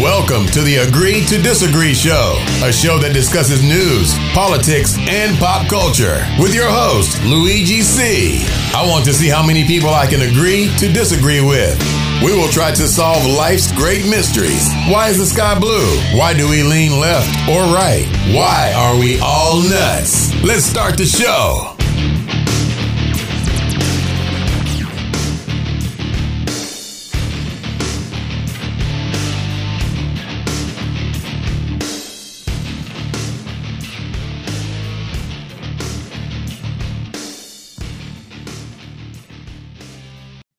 Welcome to the Agree to Disagree Show, a show that discusses news, politics, and pop culture with your host, Luigi C. I want to see how many people I can agree to disagree with. We will try to solve life's great mysteries. Why is the sky blue? Why do we lean left or right? Why are we all nuts? Let's start the show.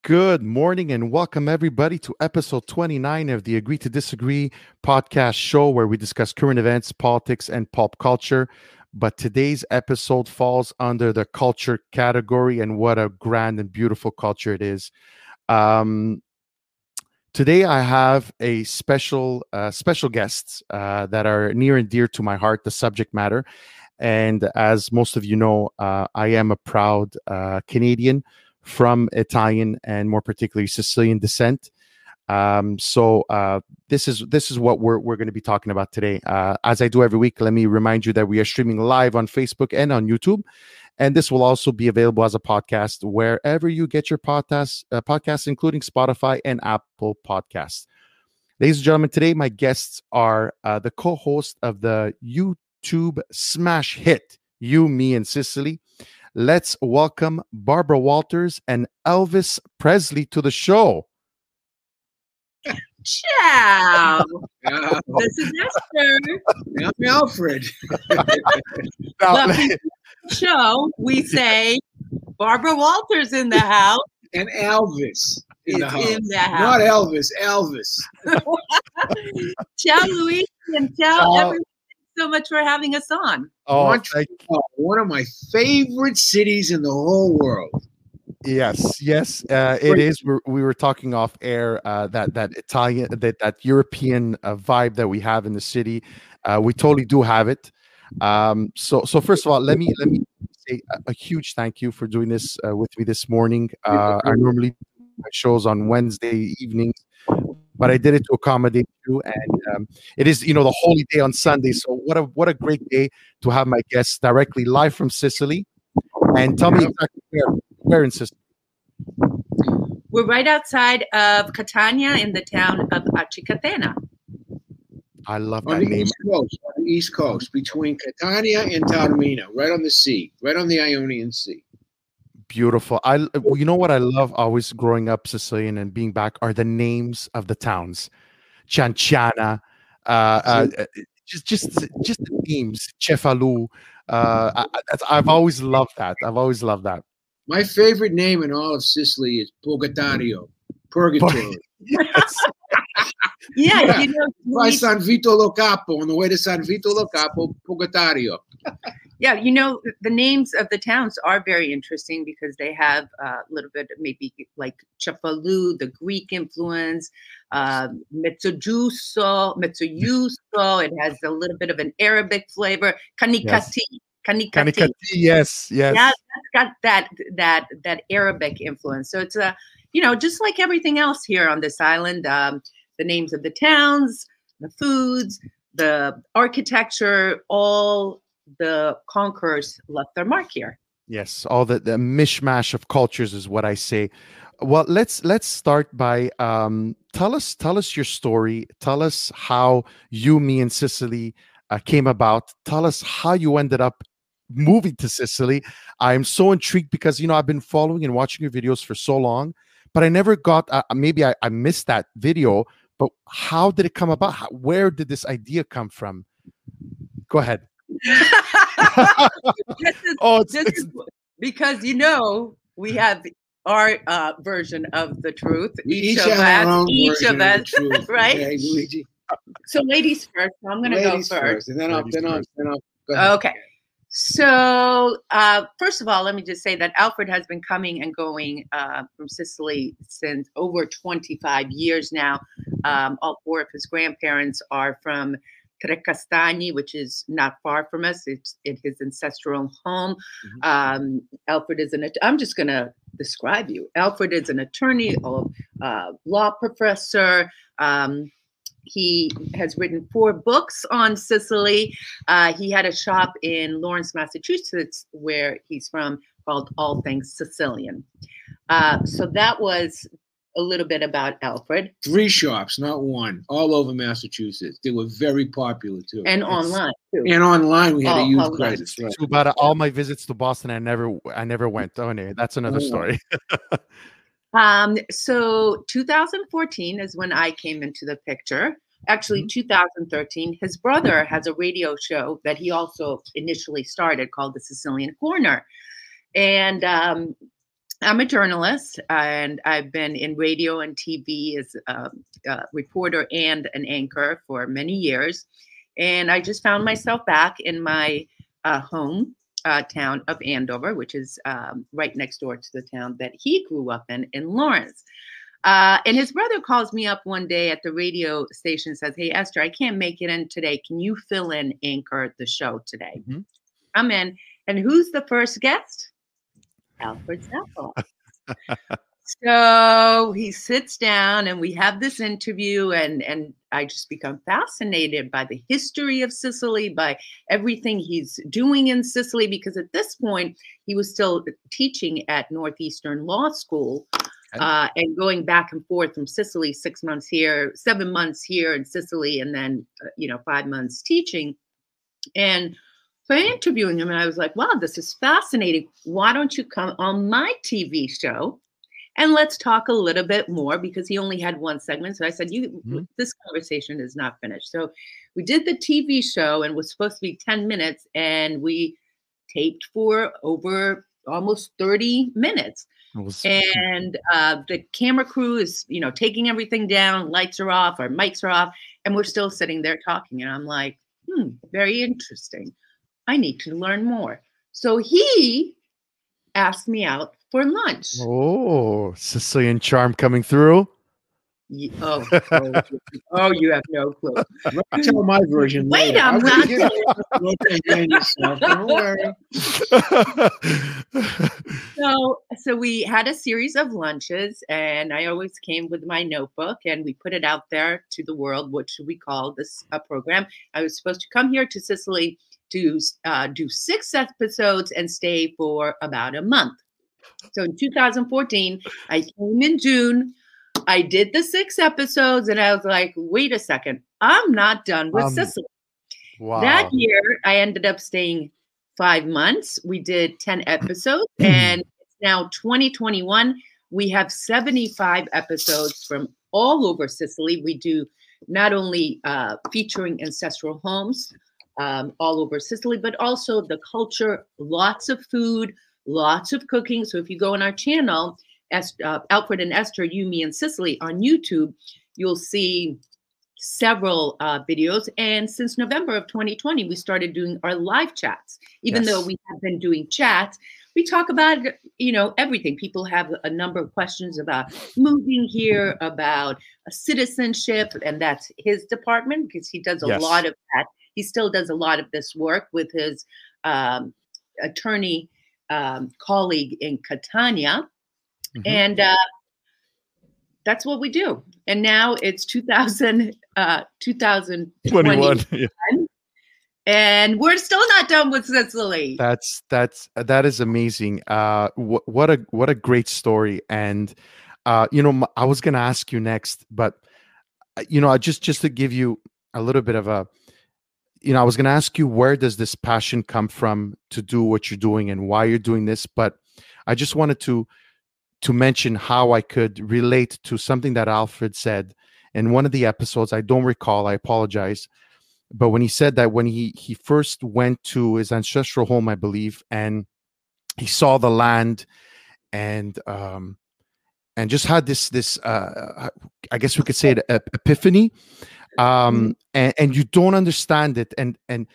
Good morning and welcome everybody to episode 29 of the Agree to Disagree podcast show where we discuss current events, politics, and pop culture. But today's episode falls under the culture category, and what a grand and beautiful culture it is. Um, today I have a special uh, special guests uh, that are near and dear to my heart, the subject matter. And as most of you know, uh, I am a proud uh, Canadian from Italian and more particularly Sicilian descent. Um, so uh, this is this is what we're we're going to be talking about today. Uh, as I do every week, let me remind you that we are streaming live on Facebook and on YouTube, and this will also be available as a podcast wherever you get your podcasts, uh, podcasts, including Spotify and Apple Podcasts. Ladies and gentlemen, today my guests are uh, the co-host of the YouTube smash hit "You, Me, and Sicily." Let's welcome Barbara Walters and Elvis Presley to the show. Ciao. this is Esther. I'm Alfred. Now, But show we say Barbara Walters in the house. and Elvis in the house. in the Not. Elvis, Elvis. Ciao, Luis, and ciao, Ciao. everyone. Thanks so much for having us on. oh, Montreal, thank- one of my favorite cities in the whole world. yes, yes, uh, it is. We're, we were talking off air uh, that that Italian, that that European uh, vibe that we have in the city. Uh, we totally do have it. Um, so, so first of all, let me let me say a, a huge thank you for doing this uh, with me this morning. Uh, I normally do my shows on Wednesday evenings, but I did it to accommodate you, and um, it is you know the holy day on Sunday. So, what a what a great day to have my guests directly live from Sicily, and tell me exactly where where in Sicily. We're right outside of Catania in the town of Acicatena. I love On that the name. East Coast, on the East Coast, between Catania and Taormina, right on the sea, right on the Ionian Sea. Beautiful. I well, you know what I love always growing up Sicilian and being back are the names of the towns. Cianciana, uh, uh, uh, just just just the names. Cefalu. Uh, I, I- that's- I've always loved that. I've always loved that. My favorite name in all of Sicily is Purgatorio, Purgatory. Yes. Yeah, Yeah. you know, By San Vito Lo Capo, on the way to San Vito Lo Capo, Purgatorio. Yeah, you know, the names of the towns are very interesting because they have a little bit maybe like Cefalu, the Greek influence, um, Mezzojuso, Mezzojuso. It has a little bit of an Arabic flavor. Canicattì. Canicattì. Canicattì, yes, yes. Yeah, that's got that that that Arabic influence. So it's a, you know, just like everything else here on this island, um, the names of the towns, the foods, the architecture, all the conquerors left their mark here. Yes, all the, the mishmash of cultures is what I say. Well, let's let's start by um, tell us tell us your story. Tell us how you, me, and Sicily uh, came about. Tell us how you ended up moving to Sicily. I'm so intrigued because you know I've been following and watching your videos for so long, but I never got. Uh, maybe I, I missed that video. But how did it come about? How, where did this idea come from? Go ahead. This is, Oh, it's, this it's is because you know we have our uh, version of the truth. Each, each of us, each of us, truth, right? Okay, Luigi. So, ladies first. I'm going to go Ladies first. and then I'll, then I'll, then I'll. Go ahead. Okay. So, uh, first of all, let me just say that Alfred has been coming and going uh, from Sicily since over 25 years now. Um, all four of his grandparents are from Trecastagni, which is not far from us. It's in his ancestral home. Mhm. Um, Alfred is an. I'm just going to describe you. Alfred is an attorney, a uh, law professor. Um, he has written four books on Sicily. Uh, he had a shop in Lawrence, Massachusetts, where he's from, called All Things Sicilian. Uh, so that was a little bit about Alfred. Three shops, not one, all over Massachusetts. They were very popular too. And online too. And online, we had to use online. credits. Right. Too bad all my visits to Boston, I never, I never went. Oh, no, that's another Oh. story. Um, so 2014 is when I came into the picture. Actually, 2013, his brother has a radio show that he also initially started called the Sicilian Corner. And um, I'm a journalist and I've been in radio and TV as a, a reporter and an anchor for many years. And I just found myself back in my uh, home uh, town of Andover, which is um, right next door to the town that he grew up in, in Lawrence. Uh, and his brother calls me up one day at the radio station and says, Hey, Esther, I can't make it in today. Can you fill in anchor the show today? Mhm. I'm in. And who's the first guest? Alfred Zappa. so he sits down and we have this interview and and I just become fascinated by the history of Sicily, by everything he's doing in Sicily, because at this point he was still teaching at Northeastern Law School uh, and going back and forth from Sicily, six months here, seven months here in Sicily, and then uh, you know five months teaching. And so I interviewing him, and I was like, "Wow, this is fascinating. Why don't you come on my TV show?" And let's talk a little bit more because he only had one segment. So I said, "You, Mhm. this conversation is not finished." So we did the TV show, and it was supposed to be ten minutes, and we taped for over almost thirty minutes was- and uh, the camera crew is you know taking everything down lights are off our mics are off and we're still sitting there talking and i'm like hmm very interesting i need to learn more so he asked me out for lunch oh, Sicilian charm coming through. Ye- oh, oh, oh, you have no clue Let me tell my version. Wait, later. I'm not give you a look and blame yourself. Don't worry. so so we had a series of lunches and i always came with my notebook and we put it out there to the world what should we call this a program i was supposed to come here to sicily to uh, do six episodes and stay for about a month so in 2014 i came in june i did the six episodes and i was like wait a second i'm not done with Um, sicily wow. that year, I ended up staying five months. We did 10 episodes, and it's now 2021. We have 75 episodes from all over Sicily. We do not only uh, featuring ancestral homes um, all over Sicily, but also the culture, lots of food, lots of cooking. So if you go on our channel, Es- uh, Alfred and Esther, You, Me, and Sicily on YouTube, you'll see several uh, videos. And since November of 2020, we started doing our live chats. Even though we have been doing chats, we talk about you know everything. People have a number of questions about moving here, about citizenship, and that's his department because he does a Yes. lot of that. He still does a lot of this work with his um, attorney um, colleague in Catania Mhm. and uh, that's what we do. And now it's 2000, uh, 2021, 21. Yeah. and we're still not done with Sicily. That's that's that is amazing. Uh, wh- what a what a great story. And uh, you know, I was gonna ask you next, but uh, you know, I just just to give you a little bit of a, you know, I was gonna ask you where does this passion come from to do what you're doing and why you're doing this, but I just wanted to to mention how I could relate to something that Alfred said in one of the episodes. I don't recall. I apologize but when he said that when he he first went to his ancestral home i believe and he saw the land and um and just had this this uh i guess we could say it epiphany um and, and you don't understand it and and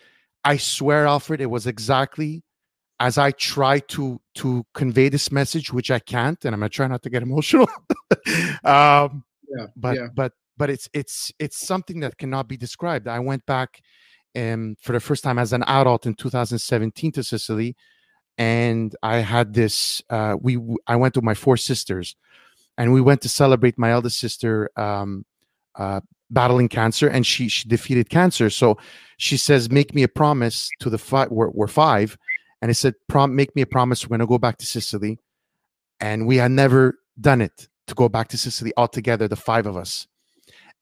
i swear alfred it was exactly as i try to to convey this message which i can't and i'm gonna try not to get emotional. Um Yeah, but yeah. but but it's it's it's something that cannot be described. I went back um for the first time as an adult in 2017 to sicily and i had this uh we I went with my four sisters and we went to celebrate my eldest sister um uh battling cancer and she she defeated cancer. So she says, "Make me a promise to the five. We're, we're five, and I said, "Prom, make me a promise. We're gonna go back to Sicily." And we had never done it to go back to Sicily all together, the five of us,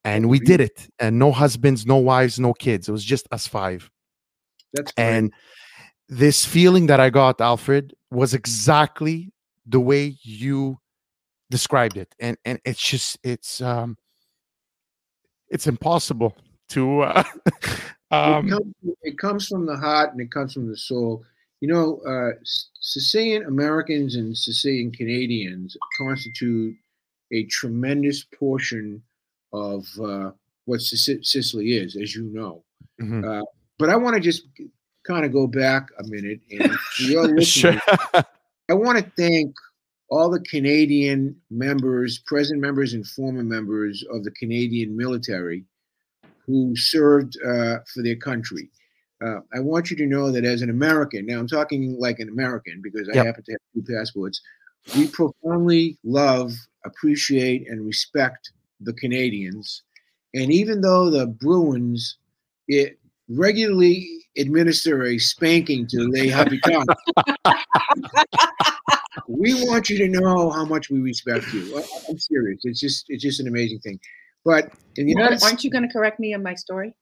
and we did it. And no husbands, no wives, no kids. It was just us five. That's great. And this feeling that I got, Alfred, was exactly the way you described it. And and it's just it's um it's impossible to uh it, um comes, it comes from the heart and it comes from the soul. You know, uh, Sicilian Americans and Sicilian Canadians constitute a tremendous portion of uh, what Sic- Sicily is, as you know. mhm. Uh, but I want to just kind of go back a minute and sure. I want to thank all the Canadian members, present members, and former members of the Canadian military who served uh, for their country. Uh, I want you to know that as an American, now I'm talking like an American because I Yep. happen to have two passports, we profoundly love, appreciate, and respect the Canadians. And even though the Bruins it regularly administer a spanking to Les Habitants, we want you to know how much we respect you. I- I'm serious. It's just it's just an amazing thing. But in the United Aren't you going to correct me on my story?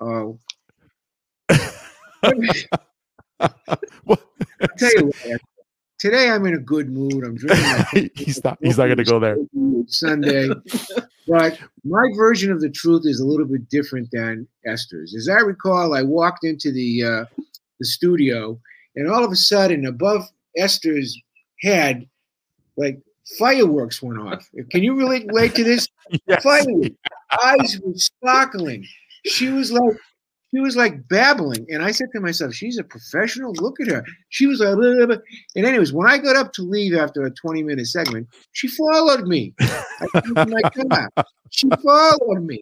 oh, I'll tell you what, today I'm in a good mood. I'm drinking. he's not he's not gonna go there. Sunday, but my version of the truth is a little bit different than Esther's. As I recall, I walked into the uh, the studio, and all of a sudden, above Esther's head, like fireworks went off. Can you relate, relate to this? Yes. Fireworks. Eyes were sparkling. She was like. She was like babbling, and I said to myself, "She's a professional. Look at her." She was like, blah, blah, blah. and anyways, when I got up to leave after a twenty-minute segment, she followed me. I came to my car. She followed me.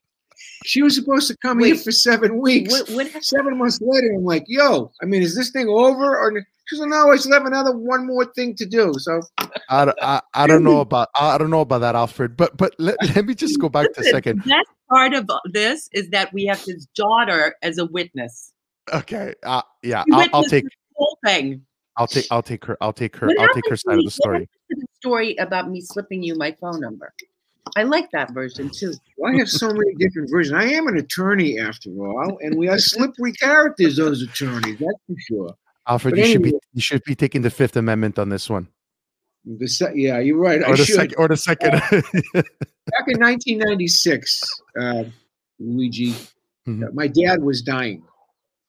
She was supposed to come here for seven weeks. What, what? Seven months later, I'm like, "Yo, I mean, is this thing over?" Or she's like, "No, I still have another one more thing to do." So I, don't- I, I don't know about I don't know about that, Alfred. But but let, let me just go back to a second. The best part of this is that we have his daughter as a witness. Okay. Uh, yeah, I'll, I'll take this whole thing. I'll take I'll take her I'll take her What I'll take her side to of the story. happened to the story about me slipping you my phone number. I like that version too. well, I have so many different versions. I am an attorney after all, and we are slippery characters. Those attorneys, that's for sure. Alfred, you should be you should be taking the Fifth Amendment on this one, The se- yeah, you're right. I or the should. second, or the second. Back in 1996, uh, Luigi, Mhm. uh, my dad was dying.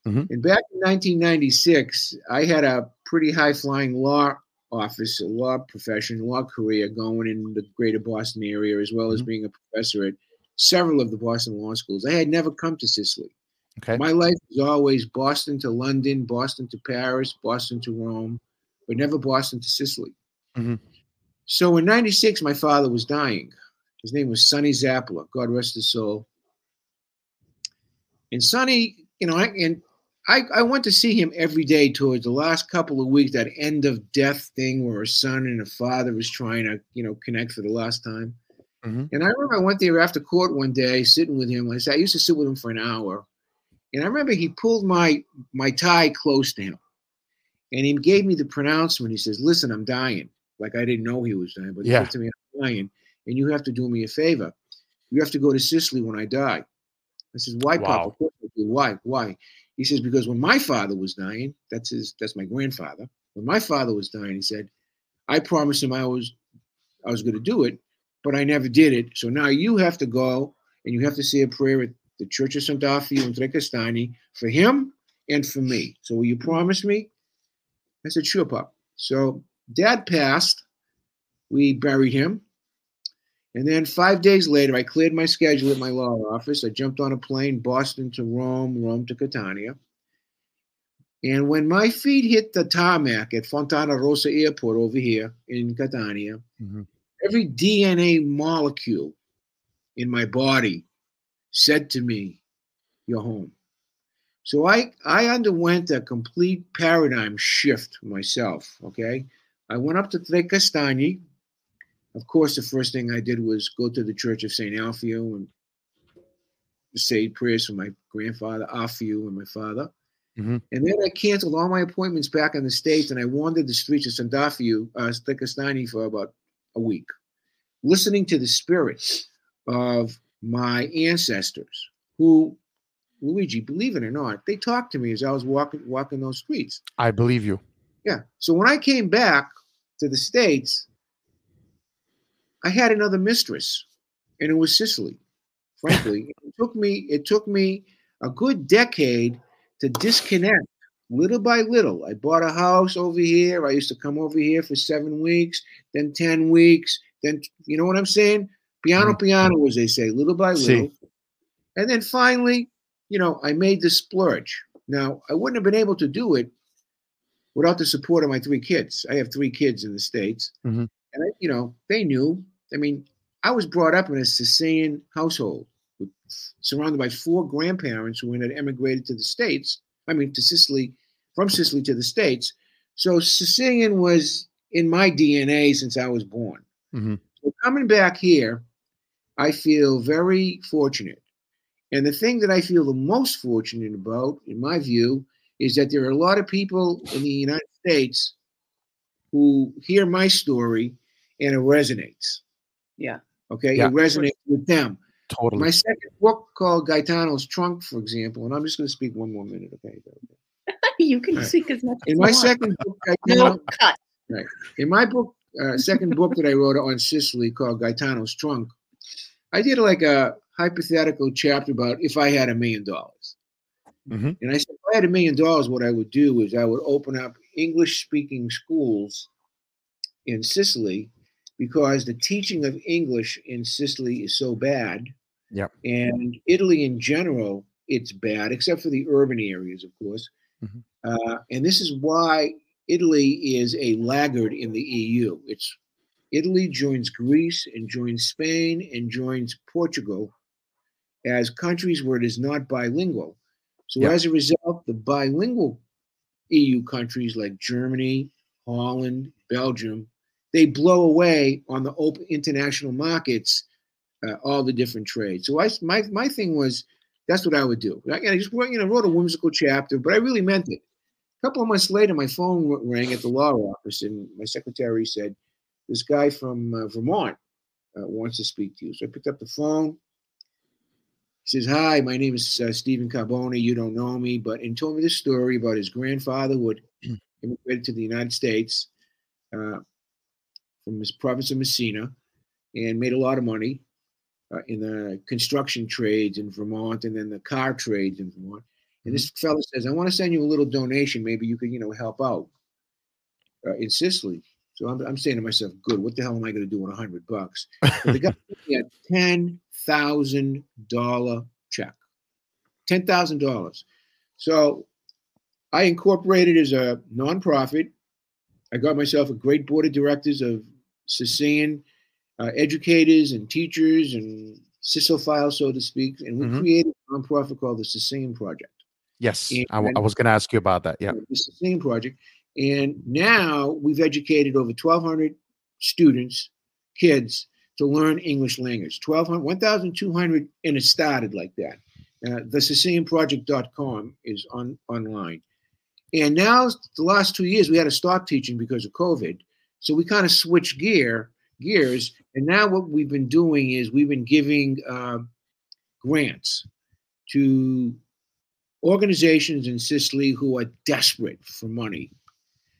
Mhm. And back in 1996, I had a pretty high flying law office, a law profession, law career going in the greater Boston area, as well as Mhm. being a professor at several of the Boston law schools. I had never come to Sicily. Okay. My life was always Boston to London, Boston to Paris, Boston to Rome, but never Boston to Sicily. Mhm. So in 96, my father was dying. His name was Sonny Zappala, God rest his soul. And Sonny, you know, I, and I, I went to see him every day towards the last couple of weeks, that end of death thing where a son and a father was trying to, you know, connect for the last time. Mhm. And I remember I went there after court one day, sitting with him. I said I used to sit with him for an hour, and I remember he pulled my my tie close to him, and he gave me the pronouncement. He says, "Listen, I'm dying." Like I didn't know he was dying, but he said to me, "I'm dying, and you have to do me a favor. You have to go to Sicily when I die." I says, "Why, Wow. Papa? Of course I do. Why? Why?" He says, "Because when my father was dying, that's his, that's my grandfather. When my father was dying, he said, I promised him I was, I was going to do it, but I never did it. So now you have to go and you have to say a prayer at the Church of Sant'Alfio in Trecastagni for him and for me. So will you promise me?" I said, "Sure, Pop." So Dad passed. We buried him. And then five days later, I cleared my schedule at my law office. I jumped on a plane, Boston to Rome, Rome to Catania. And when my feet hit the tarmac at Fontanarossa Airport over here in Catania, Mhm. every DNA molecule in my body said to me, You're home. So I, I underwent a complete paradigm shift myself. Okay. I went up to Tre. Of course, the first thing I did was go to the Church of St. Alfio and say prayers for my grandfather, Alfio, and my father. Mhm. And then I canceled all my appointments back in the States and I wandered the streets of Sandafiu, uh, Stikastani for about a week, listening to the spirits of my ancestors who, Luigi, believe it or not, they talked to me as I was walking walking those streets. I believe you. Yeah. So when I came back to the States, I had another mistress, and it was Sicily. Frankly, it took me it took me a good decade to disconnect little by little. I bought a house over here. I used to come over here for seven weeks, then 10 weeks, then you know what I'm saying? Piano piano, as they say, little by See. little. And then finally, you know, I made the splurge. Now, I wouldn't have been able to do it without the support of my three kids. I have three kids in the States. Mhm. And, I, you know, they knew. I mean, I was brought up in a Sicilian household, with, surrounded by four grandparents who had emigrated to the States. I mean, to Sicily, from Sicily to the States. So Sicilian was in my DNA since I was born. Mhm. So coming back here, I feel very fortunate. And the thing that I feel the most fortunate about, in my view, is that there are a lot of people in the United States who hear my story and it resonates. Yeah. Okay. Yeah. It resonates with them. Totally. My second book called Gaetano's Trunk, for example, and I'm just going to speak one more minute. Okay. you can Right. speak as much as In you my want. second book, Gaetano, No cut. in my book, uh, second book that I wrote on Sicily called Gaetano's Trunk, I did like a hypothetical chapter about if I had a million dollars. Mhm. And I said, if I had a million dollars, what I would do is I would open up English speaking schools in Sicily because the teaching of English in Sicily is so bad. Yep. And Italy in general, it's bad, except for the urban areas, of course. Mhm. Uh, and this is why Italy is a laggard in the EU. It's Italy joins Greece and joins Spain and joins Portugal as countries where it is not bilingual. So Yep. as a result, the bilingual EU countries like Germany, Holland, Belgium, they blow away on the open international markets uh, all the different trades. So I my my thing was that's what I would do. I, I just you know wrote a whimsical chapter, but I really meant it. A couple of months later, my phone rang at the law office, and my secretary said, "This guy from uh, Vermont uh, wants to speak to you." So I picked up the phone. He says, "Hi, my name is uh, Stephen Carboni. You don't know me, but," and told me this story about his grandfather who had immigrated to the United States uh, from his province of Messina and made a lot of money uh, in the construction trades in Vermont and then the car trades in Vermont. And this fellow says, I want to send you a little donation. Maybe you could, you know, help out uh, in Sicily. So I'm, I'm saying to myself, good, what the hell am I going to do with a hundred bucks? But the guy gave me a ten thousand dollar check. Ten thousand dollars. So I incorporated as a nonprofit. I got myself a great board of directors of Sicilian uh, educators and teachers and Sicilophiles, so to speak, and we Mhm. created a nonprofit called the Sicilian Project yes. I, w- I was going to ask you about that. Yeah. the same project. And now we've educated over 1,200 students, kids, to learn English language. 1,200, 1,200, and it started like that. Uh, the SicilianProject.com is on online. And now, the last two years, we had to stop teaching because of COVID. So we kind of switched gear, gears. And now what we've been doing is we've been giving uh, grants to organizations in Sicily who are desperate for money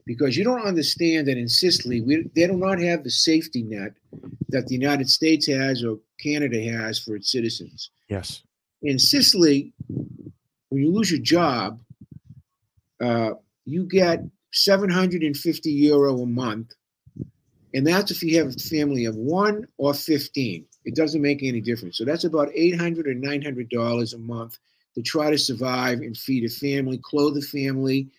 because you don't understand that in Sicily we, they do not have the safety net that the United States has or Canada has for its citizens. Yes. In Sicily, when you lose your job, uh, you get 750 euro a month, and that's if you have a family of one or 15. It doesn't make any difference. So that's about 800 or 900 dollars a month to try to survive and feed a family, clothe a family.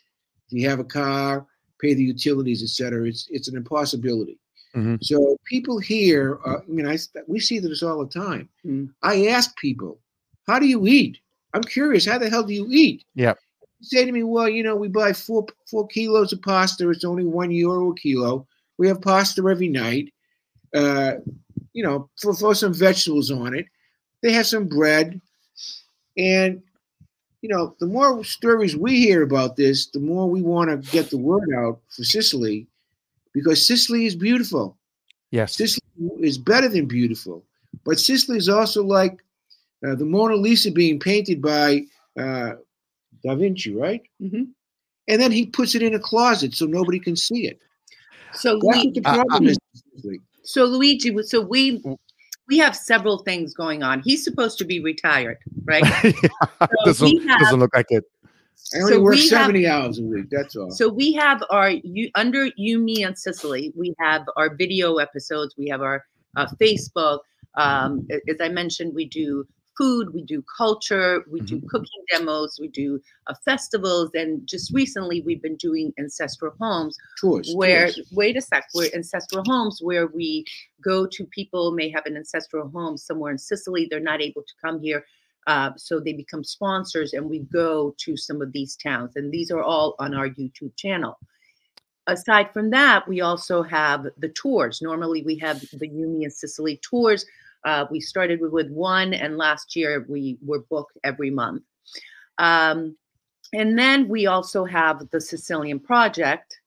If you have a car, pay the utilities, etc. It's it's an impossibility. Mhm. So people here, uh, I mean, I we see this all the time. Mm. I ask people, "How do you eat?" I'm curious. How the hell do you eat? Yeah. They say to me, "Well, you know, we buy four four kilos of pasta. It's only one euro a kilo. We have pasta every night. Uh, you know, throw, throw some vegetables on it. They have some bread. And you know, the more stories we hear about this, the more we want to get the word out for Sicily, because Sicily is beautiful. Yes. Sicily is better than beautiful, but Sicily is also like uh, the Mona Lisa being painted by uh, Da Vinci, right? Mhm. And then he puts it in a closet so nobody can see it. So That's we, what the I- I- problem is. Sicily. so Luigi, so we we have several things going on. He's supposed to be retired, right? doesn't, have- doesn't look like it. I only So work we have- 70 hours a week. That's all. So we have our you under you, me, and Sicily. We have our video episodes. We have our uh, Facebook. Um, as I mentioned, we do food, we do culture, we do cooking demos, we do uh, festivals, and just recently we've been doing ancestral homes Tours. where tours. wait a sec we're ancestral homes where we go to people may have an ancestral home somewhere in sicily they're not able to come here uh, so they become sponsors and we go to some of these towns and these are all on our youtube channel aside from that we also have the tours normally we have the You Me and sicily tours uh, we started with, one and last year we were booked every month um, and then we also have the sicilian project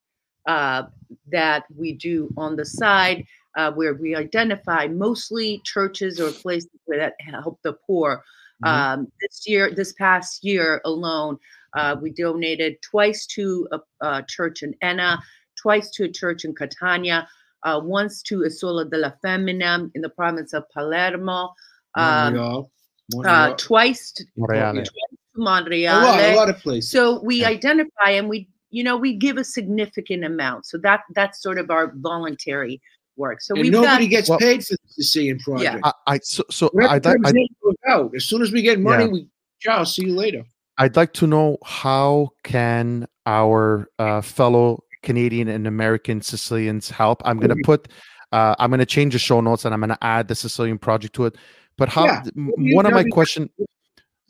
uh, that we do on the side uh, where we identify mostly churches or places that help the poor. Mhm. Um, this year, this past year alone, uh, we donated twice to a, a church in Enna, twice to a church in Catania, uh, once to Isola della Femmina in the province of Palermo, um, Montreal. uh, Montreal. twice to, Montreale. to a lot, a lot of places. So we Yeah. identify and we, you know, we give a significant amount. So that that's sort of our voluntary work. So we've nobody got gets Well- paid for the Sicilian project. I, I so, so I'd like I'd, in goes out. As soon as we get money, Yeah. we ciao, see you later. I'd like to know how can our uh, fellow Canadian and American Sicilians help. I'm going to put uh, I'm going to change the show notes and I'm going to add the Sicilian project to it. But how Yeah. m- You one of my you- question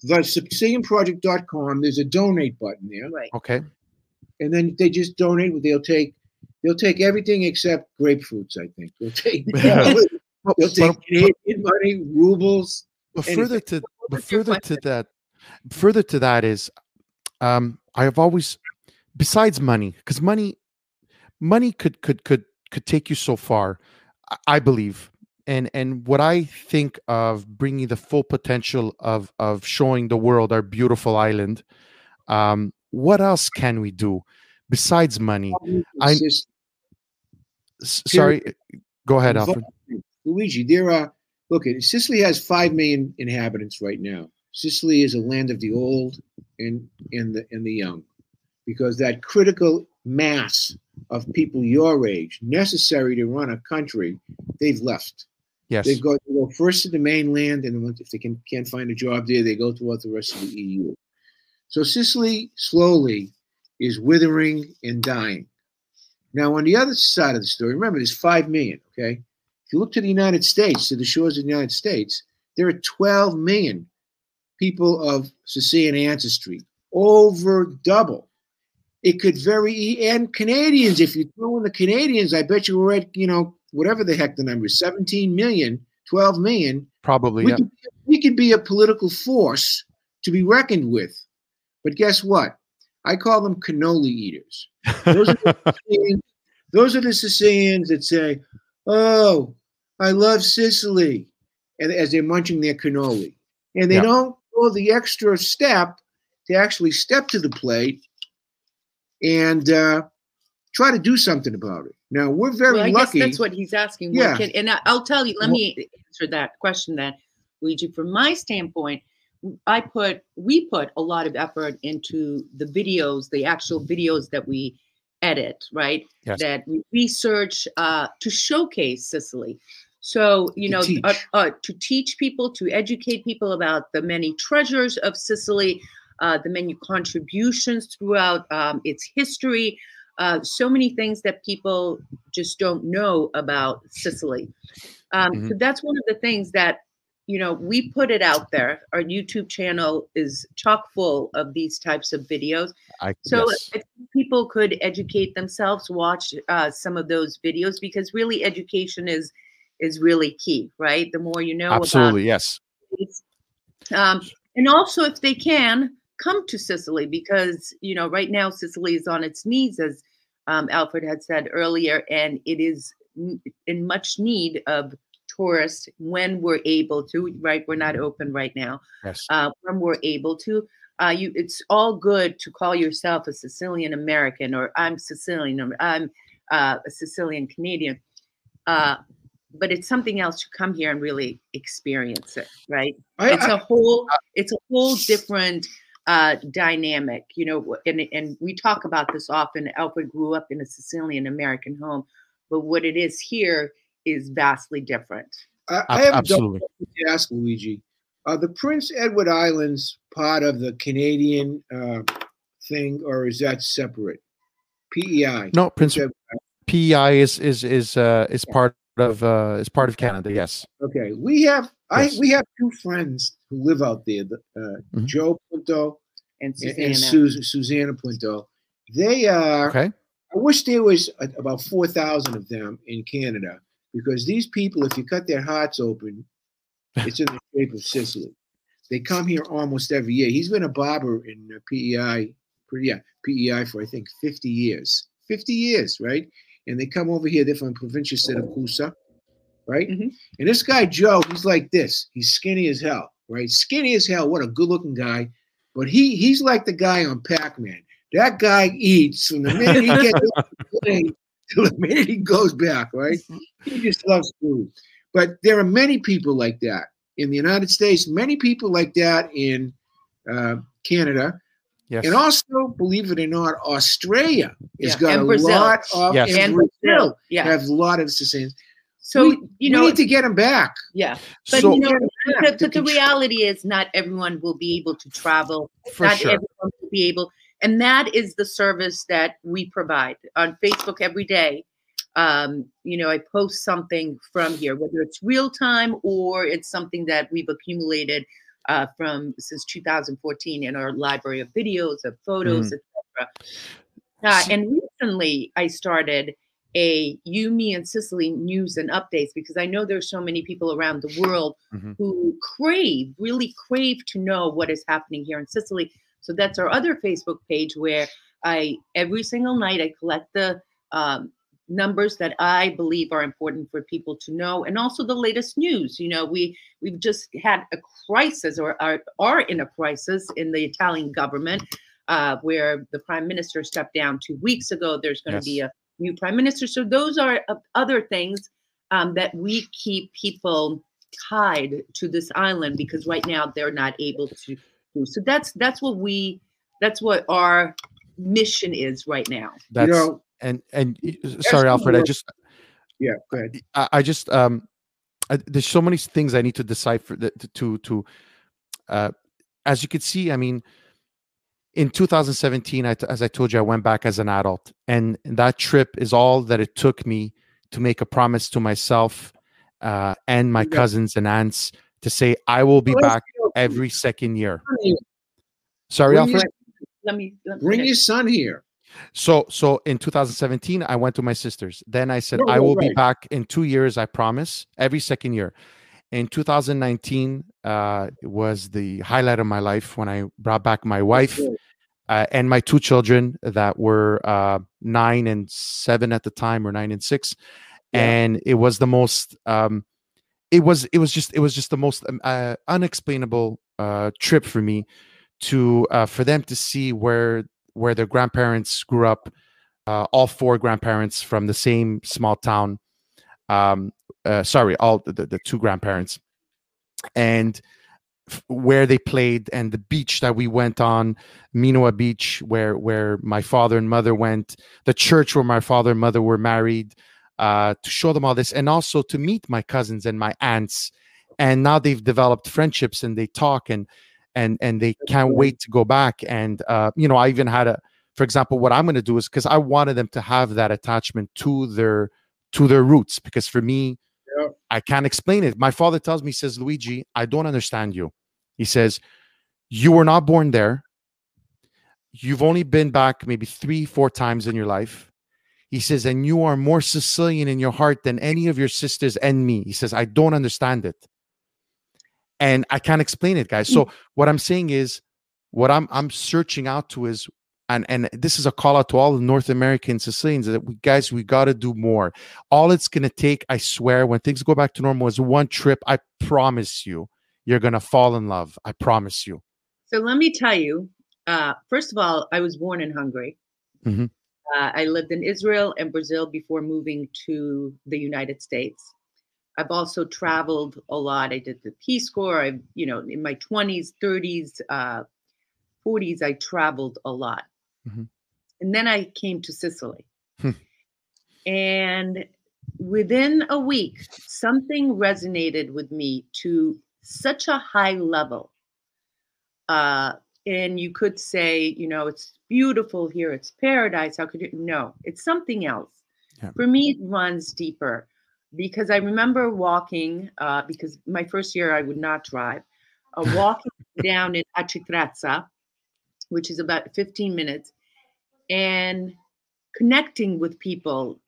The SicilianProject.com, there's a donate button there. right. okay And then they just donate. They'll take they'll take everything except grapefruits, I think. They'll take But- they'll take but- Canadian money, rubles. But anything. further to but further to that, further to that is, um, I have always, besides money, because money, money could could could could take you so far, I- believe, and and what I think of bringing the full potential of of showing the world our beautiful island. Um, what else can we do besides money? I- It's just- S- sorry, go ahead, Alfred. Luigi, there are look Sicily has five million inhabitants right now. Sicily is a land of the old and and the and the young, because that critical mass of people your age necessary to run a country, they've left. Yes, They go, they go first to the mainland, and if they can, can't find a job there, they go throughout the rest of the EU. So Sicily slowly is withering and dying. Now, on the other side of the story, remember, there's 5 million, okay? If you look to the United States, to the shores of the United States, there are 12 million people of Sicilian ancestry, over double. It could very, and Canadians, if you throw in the Canadians, I bet you we're at, you know, whatever the heck the number is, 17 million, 12 million. probably. We, Yeah. could, we could be a political force to be reckoned with. But guess what? I call them cannoli eaters. Those are the Sicilians, those are the Sicilians that say, "Oh, I love Sicily," and as they're munching their cannoli, and they Yeah. don't go the extra step to actually step to the plate and uh, try to do something about it. Now we're very well, I lucky. guess that's what he's asking. Yeah. can- and I- I'll tell you, let Well- me answer that question then, Luigi. From my standpoint, I put, we put a lot of effort into the videos, the actual videos that we edit, right? Yes. That we research uh, to showcase Sicily. So, you To know, teach. Uh, uh, to teach people, to educate people about the many treasures of Sicily, uh, the many contributions throughout um, its history, uh, so many things that people just don't know about Sicily. Um, So that's one of the things that you know we put it out there. Our YouTube channel is chock full of these types of videos. I, So yes. if people could educate themselves, watch uh, some of those videos because really education is is really key, right? The more you know absolutely yes. about it. Um, and also if they can come to Sicily because you know right now Sicily is on its knees as um, Alfred had said earlier, and it is in much need of tourists when we're able to. Right, we're not open right now. Yes. Uh, when we're able to, uh, you it's all good to call yourself a Sicilian American or I'm Sicilian or I'm uh, a Sicilian Canadian. Uh, but it's something else to come here and really experience it, right? I- it's I- a whole it's a whole different uh, dynamic, you know, and and we talk about this often. Alfred grew up in a Sicilian American home, but what it is here is vastly different. I, I have a absolutely. double to ask Luigi. Are the Prince Edward Islands part of the Canadian uh, thing, or is that separate? PEI. No, Prince Edward- PEI is is is uh is part of uh is part of Canada. Yes. Okay, we have I we have two friends who live out there. the, Uh, Mhm. Joe Punto And and, Susanna, and Sus- Susanna Punto. They are. Okay. I wish there was a, about four thousand of them in Canada because these people, if you cut their hearts open, it's in the shape of Sicily. They come here almost every year. He's been a barber in uh, PEI, for- yeah, PEI for I think fifty years. Fifty years, right? And they come over here. They're from the provincial city of Siracusa, right? Mhm. And this guy Joe, he's like this. He's skinny as hell, right? Skinny as hell. What a good-looking guy. But he he's like the guy on Pac-Man. That guy eats from the minute he gets plane till the minute he goes back, right? He just loves food. But there are many people like that in the United States, many people like that in uh, Canada, Yes. and also, believe it or not, Australia has Yeah, got and a Brazil. lot of Yes. and Brazil Brazil, yeah. have a lot of Sicilians. So we, you we need to get them back. yeah. But so you know, but, but the control- reality is, not everyone will be able to travel. for not sure. everyone will be able, and that is the service that we provide on Facebook every day. Um, you know, I post something from here, whether it's real time or it's something that we've accumulated uh, from since 2014 in our library of videos, of photos, etc. Uh, and recently, I started a You, Me, and Sicily news and updates because I know there's so many people around the world Mhm. who crave, really crave to know what is happening here in Sicily. So that's our other Facebook page where I every single night I collect the um, numbers that I believe are important for people to know, and also the latest news. You know, we we've just had a crisis, or are, are in a crisis in the Italian government, uh, where the prime minister stepped down two weeks ago. There's going to be a new prime minister. So those are uh, other things um, that we keep people tied to this island because right now they're not able to do. So that's that's what we that's what our mission is right now. That's you know, and and y- sorry, Alfred. I just yeah, go ahead. I, I just um I, there's so many things I need to decipher that to to, to uh as you can see, I mean in 2017 I t- as I told you I went back as an adult and that trip is all that it took me to make a promise to myself uh and my Yeah. cousins and aunts to say I will be back every second year. Sorry, Bring your- Alfred. Let me let me Bring finish. your son here. So so in 2017, I went to my sisters. Then I said, Right, I right, will be back in two years, I promise, every second year. In 2019, uh, was the highlight of my life when I brought back my wife uh, and my two children that were uh, nine and seven at the time, or nine and six. Yeah. And it was the most, um, it was, it was just, it was just the most um, uh, unexplainable uh, trip for me to, uh, for them to see where where their grandparents grew up, uh, all four grandparents from the same small town. Um, uh, sorry, all the, the, two grandparents, and f- where they played, and the beach that we went on, Minoa Beach, where where my father and mother went, the church where my father and mother were married, uh, to show them all this, and also to meet my cousins and my aunts. And now they've developed friendships, and they talk and and and they can't wait to go back. And uh, you know, I even had a, for example, what I'm going to do is because I wanted them to have that attachment to their to their roots. Because for me, Yeah. I can't explain it. My father tells me, he says, Luigi, I don't understand you. He says, you were not born there. You've only been back maybe three, four times in your life. He says, and you are more Sicilian in your heart than any of your sisters and me. He says, I don't understand it. And I can't explain it, guys. So what I'm saying is, what I'm I'm searching out to is, and and this is a call out to all the North American Sicilians that we guys we got to do more. All it's gonna take, I swear, when things go back to normal, is one trip. I promise you, you're gonna fall in love. I promise you. So let me tell you. Uh, first of all, I was born in Hungary. Mhm. Uh, I lived in Israel and Brazil before moving to the United States. I've also traveled a lot. I did the Peace Corps. I, you know, in my 20s, 30s, uh, 40s, I traveled a lot. Mhm. And then I came to Sicily. Hmm. and within a week, something resonated with me to such a high level. Uh, and you could say, you know, it's beautiful here, it's paradise. How could you? No, it's something else. Yeah. For me, it runs deeper because I remember walking, uh, because my first year I would not drive, uh, walking down in Acitrezza, which is about 15 minutes, and connecting with people,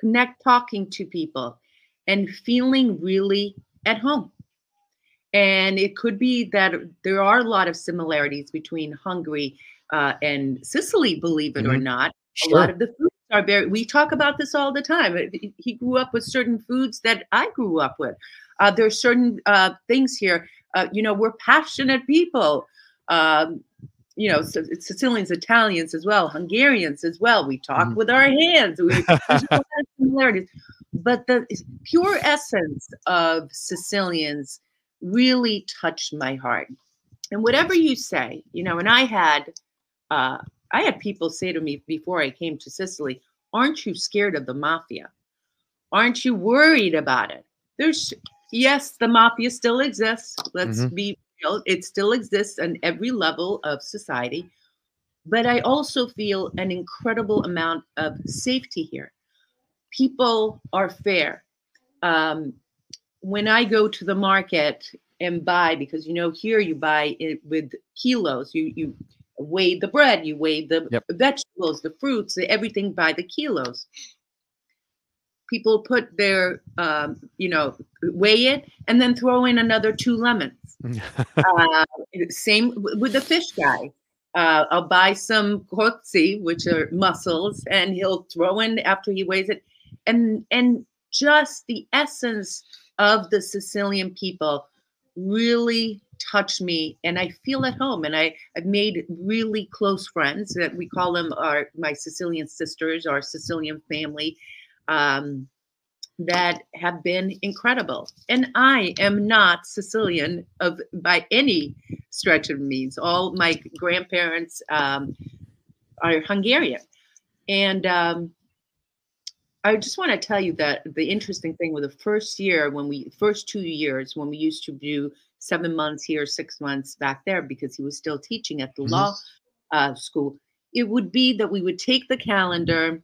connect, talking to people, and feeling really at home. And it could be that there are a lot of similarities between Hungary uh, and Sicily, believe it or Mhm. not. Sure. A lot of the foods are very, we talk about this all the time. He- grew up with certain foods that I grew up with. Uh, there's certain uh, things here. Uh, you know, we're passionate people. Um, you know, Sicilians, Italians as well, Hungarians as well. We talk Mhm. with our hands. We, there's a lot of similarities. But the pure essence of Sicilians really touched my heart. And whatever you say, you know, and I had, uh, I had people say to me before I came to Sicily, "Aren't you scared of the mafia? Aren't you worried about it?" There's yes, the mafia still exists. Let's Mhm. be real; it still exists on every level of society. But I also feel an incredible amount of safety here. People are fair. Um, when I go to the market and buy, because you know here you buy it with kilos, you you weigh the bread, you weigh the Yep. vegetables, the fruits, the, everything by the kilos. People put their, um, you know, weigh it and then throw in another two lemons. Uh, same with the fish guy. Uh, I'll buy some cozzi, which are mussels, and he'll throw in after he weighs it, and and just the essence of the Sicilian people really touch me, and I feel at home. And I I've made really close friends that we call them our my Sicilian sisters, our Sicilian family. Um, that have been incredible. And I am not Sicilian of by any stretch of means. All my grandparents um, are Hungarian, and um, I just want to tell you that the interesting thing with the first year, when we first two years, when we used to do seven months here, six months back there, because he was still teaching at the Mhm. law uh, school, it would be that we would take the calendar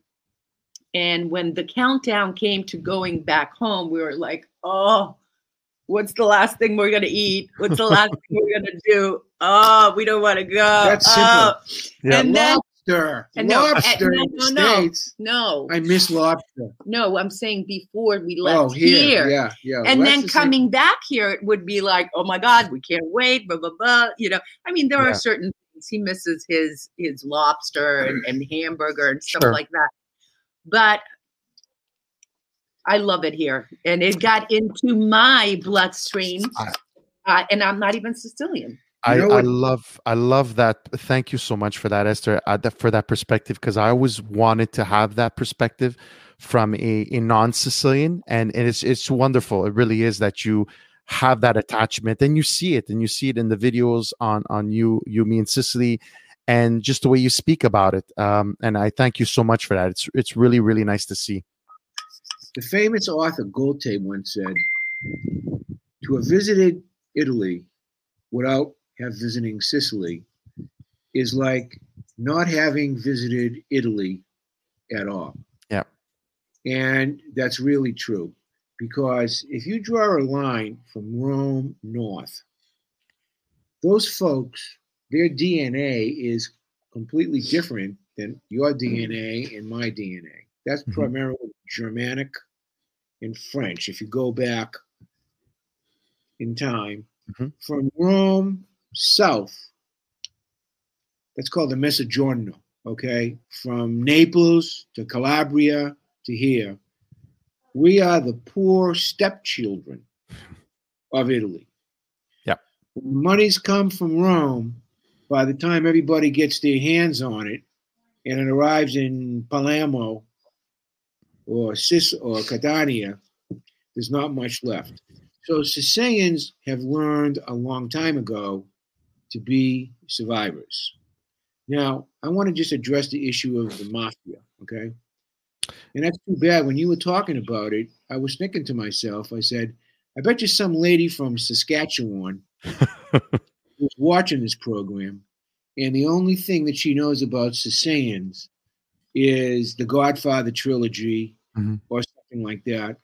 and when the countdown came to going back home, we were like, oh, what's the last thing we're going to eat? What's the last thing we're going to do? Oh, we don't want to go. That's oh. Yeah. And then, lobster. and no, lobster no, no, no. States. no, I miss lobster. no, I'm saying before we left Oh, here. here. Yeah, yeah. And Well, then that's the same- coming back here, it would be like, oh my God, we can't wait, blah, blah, blah. You know, I mean, there Yeah. are certain things he misses his his lobster and, and hamburger and stuff Sure. like that. But I love it here. And it got into my bloodstream. Uh, and I'm not even Sicilian. I, I love I love that. Thank you so much for that, Esther, uh, that, for that perspective because I always wanted to have that perspective from a, a non-Sicilian, and, and it's it's wonderful. It really is that you have that attachment, and you see it, and you see it in the videos on on you you me in Sicily, and just the way you speak about it. Um, and I thank you so much for that. It's it's really really nice to see. The famous author Goethe once said, "To have visited Italy without have visiting Sicily is like not having visited Italy at all." Yeah. And that's really true because if you draw a line from Rome north, those folks, their DNA is completely different than your DNA and my DNA. That's Mhm. primarily Germanic and French. If you go back in time Mhm. from Rome south. That's called the Mezzogiorno, okay? From Naples to Calabria to here. We are the poor stepchildren of Italy. Yeah. Money's come from Rome, by the time everybody gets their hands on it and it arrives in Palermo or Sis or Catania, there's not much left. So Sicilians have learned a long time ago to be survivors. Now, I want to just address the issue of the mafia, okay? And that's too bad. When you were talking about it, I was thinking to myself, I said, I bet you some lady from Saskatchewan was watching this program, and the only thing that she knows about Sicilians is the Godfather trilogy Mhm. or something like that.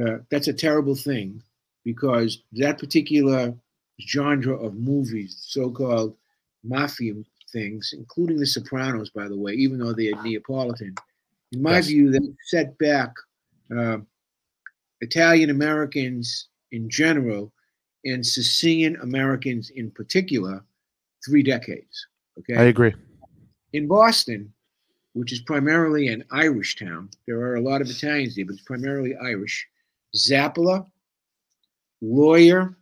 Uh, that's a terrible thing because that particular genre of movies, so-called mafia things, including The Sopranos, by the way, even though they're Neapolitan, in my Yes. view, they set back uh, Italian Americans in general and Sicilian Americans in particular three decades. Okay I agree. in Boston, which is primarily an Irish town, there are a lot of Italians there, but it's primarily Irish. Zappola, lawyer.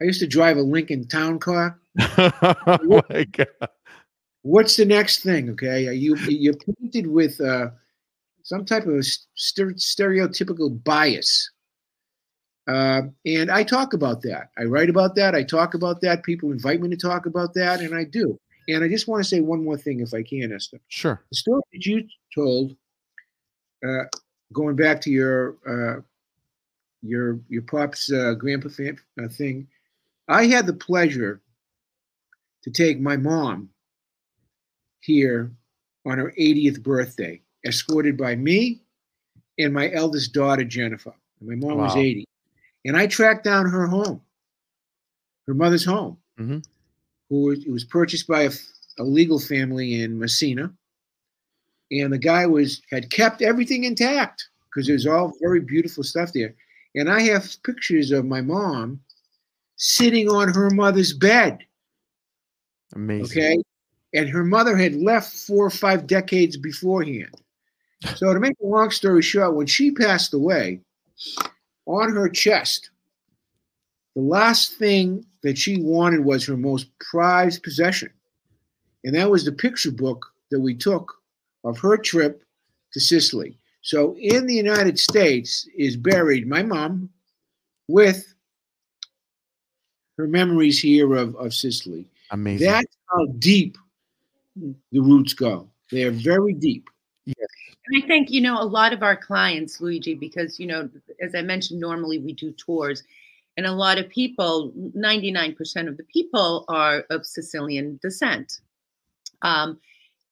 I used to drive a Lincoln Town Car. oh my God. What's the next thing? Okay, are you you're painted with uh, some type of st- stereotypical bias, uh, and I talk about that. I write about that. I talk about that. People invite me to talk about that, and I do. And I just want to say one more thing, if I can, Esther. Sure. the story that you told, uh, going back to your uh, your your pop's uh, grandpa uh, thing, I had the pleasure to take my mom here on her 80th birthday, escorted by me and my eldest daughter Jennifer. My mom was 80, and I tracked down her home, her mother's home, Mhm. who was, it was purchased by a legal family in Messina and the guy was had kept everything intact because there's all very beautiful stuff there. And I have pictures of my mom sitting on her mother's bed. Amazing. Okay. And her mother had left four or five decades beforehand. So, to make a long story short, when she passed away, on her chest, the last thing that she wanted was her most prized possession. And that was the picture book that we took of her trip to Sicily. So, in the United States is buried my mom with her memories here of, of Sicily. Amazing. That's how deep the roots go. They are very deep. And I think, you know, a lot of our clients, Luigi, because, you know, as I mentioned, normally we do tours, and a lot of people, 99% of the people are of Sicilian descent. Um,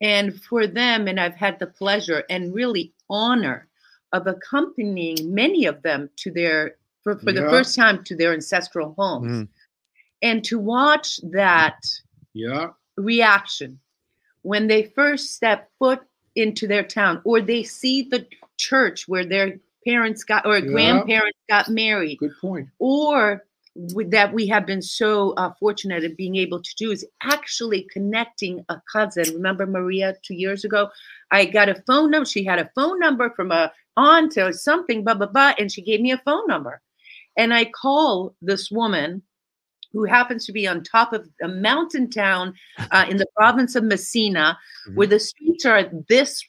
and for them, and I've had the pleasure and really honor of accompanying many of them to their, for, for the first time, to their ancestral homes. Mm. And to watch that Yeah. reaction when they first step foot into their town or they see the church where their parents got or Yeah. grandparents got married Good point. or that we have been so uh, fortunate in being able to do is actually connecting a cousin remember maria two years ago i got a phone number she had a phone number from a aunt or something blah blah blah and she gave me a phone number and i call this woman who happens to be on top of a mountain town uh, in the province of messina where the streets are this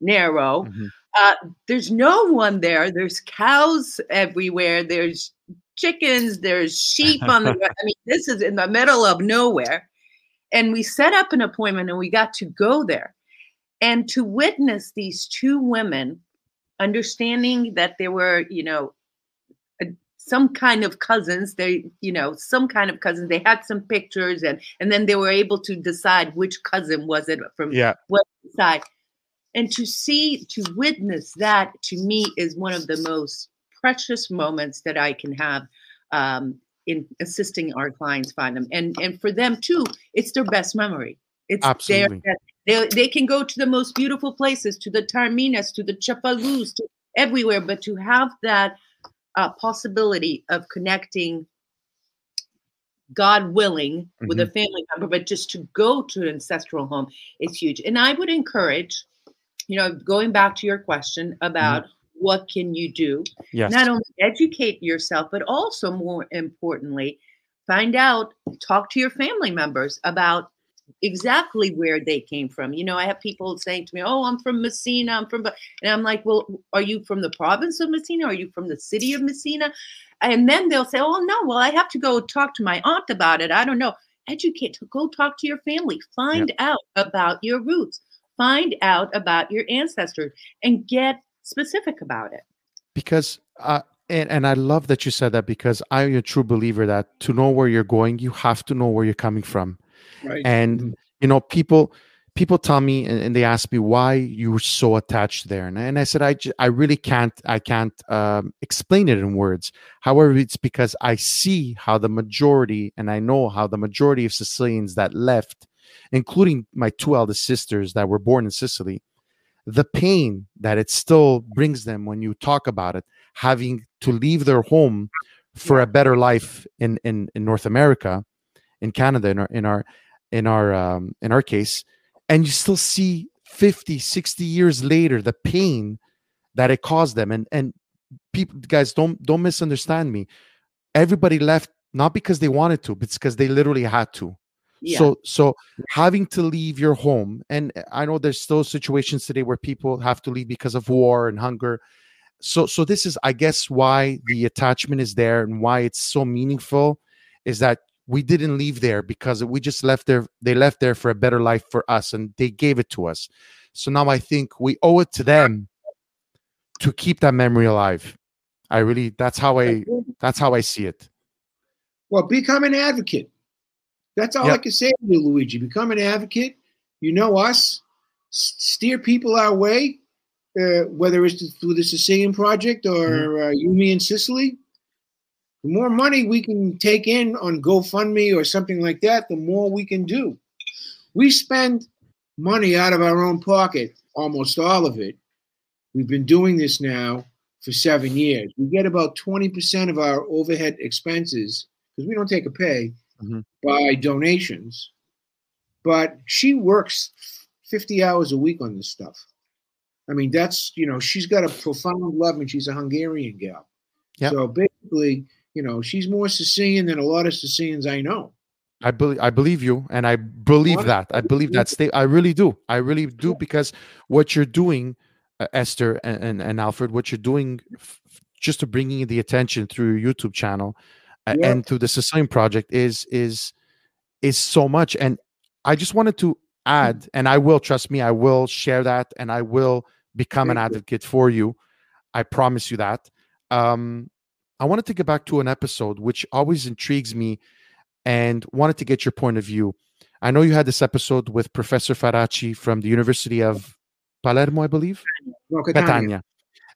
narrow Mhm. uh, there's no one there. There's cows everywhere. There's chickens. There's sheep on the. I mean, this is in the middle of nowhere. And we set up an appointment, and we got to go there, and to witness these two women, understanding that they were, you know, some kind of cousins. They, you know, some kind of cousins. They had some pictures, and and then they were able to decide which cousin was it from Yeah. what side and to see to witness that to me is one of the most precious moments that i can have um, in assisting our clients find them and and for them too it's their best memory it's their Absolutely. best- they, they can go to the most beautiful places to the Taorminas to the Cefalùs to everywhere but to have that uh, possibility of connecting God willing with a family member, but just to go to an ancestral home is huge. And I would encourage, you know, going back to your question about what can you do, Yes. not only educate yourself, but also more importantly, find out, talk to your family members about exactly where they came from. You know, I have people saying to me, "Oh, I'm from Messina. I'm from," and I'm like, "Well, are you from the province of Messina? Are you from the city of Messina?" And then they'll say, "Oh, no. Well, I have to go talk to my aunt about it. I don't know." Educate. Go talk to your family. Find out about your roots. Find out about your ancestors, and get specific about it. because uh, and, and i love that you said that because i'm a true believer that to know where you're going you have to know where you're coming from Right. and Mhm. you know people people tell me and, and they ask me why you were so attached there and, and i said i i really can't i can't um, explain it in words however it's because i see how the majority and i know how the majority of sicilians that left including my two eldest sisters that were born in sicily the pain that it still brings them when you talk about it having to leave their home for a better life in in, in north america in canada in our in our in our um, in our case and you still see 50 60 years later the pain that it caused them. And and people guys don't don't misunderstand me. Everybody left not because they wanted to but it's because they literally had to. Yeah. so so having to leave your home and i know there's still situations today where people have to leave because of war and hunger. So so this is i guess why the attachment is there and why it's so meaningful is that we didn't leave there because we just left there they left there for a better life for us and they gave it to us so now i think we owe it to them to keep that memory alive i really that's how i that's how i see it Well, become an advocate. That's all I can say to you, Luigi. Become an advocate. You know us. S- steer people our way, uh, whether it's through the Sicilian Project or uh, You Me in Sicily. The more money we can take in on GoFundMe or something like that, the more we can do. We spend money out of our own pocket, almost all of it. We've been doing this now for seven years. We get about 20% of our overhead expenses because we don't take a pay Mhm. by donations. But she works 50 hours a week on this stuff. I mean, that's, you know, she's got a profound love and she's a Hungarian gal. Yep. So basically, you know, she's more Sicilian than a lot of Sicilians I know. I believe I believe you, and I believe that. I believe that. State. I really do. I really do because what you're doing, uh, Esther and, and and Alfred, what you're doing, f- just to bringing the attention through your YouTube channel, uh, Yeah. and through the Sicilian Project is is is so much. And I just wanted to add, and I will trust me, I will share that, and I will become an Thank you. advocate for you. I promise you that. Um, I wanted to get back to an episode which always intrigues me and wanted to get your point of view. I know you had this episode with Professor Faraci from the University of Palermo, I believe. No, Catania.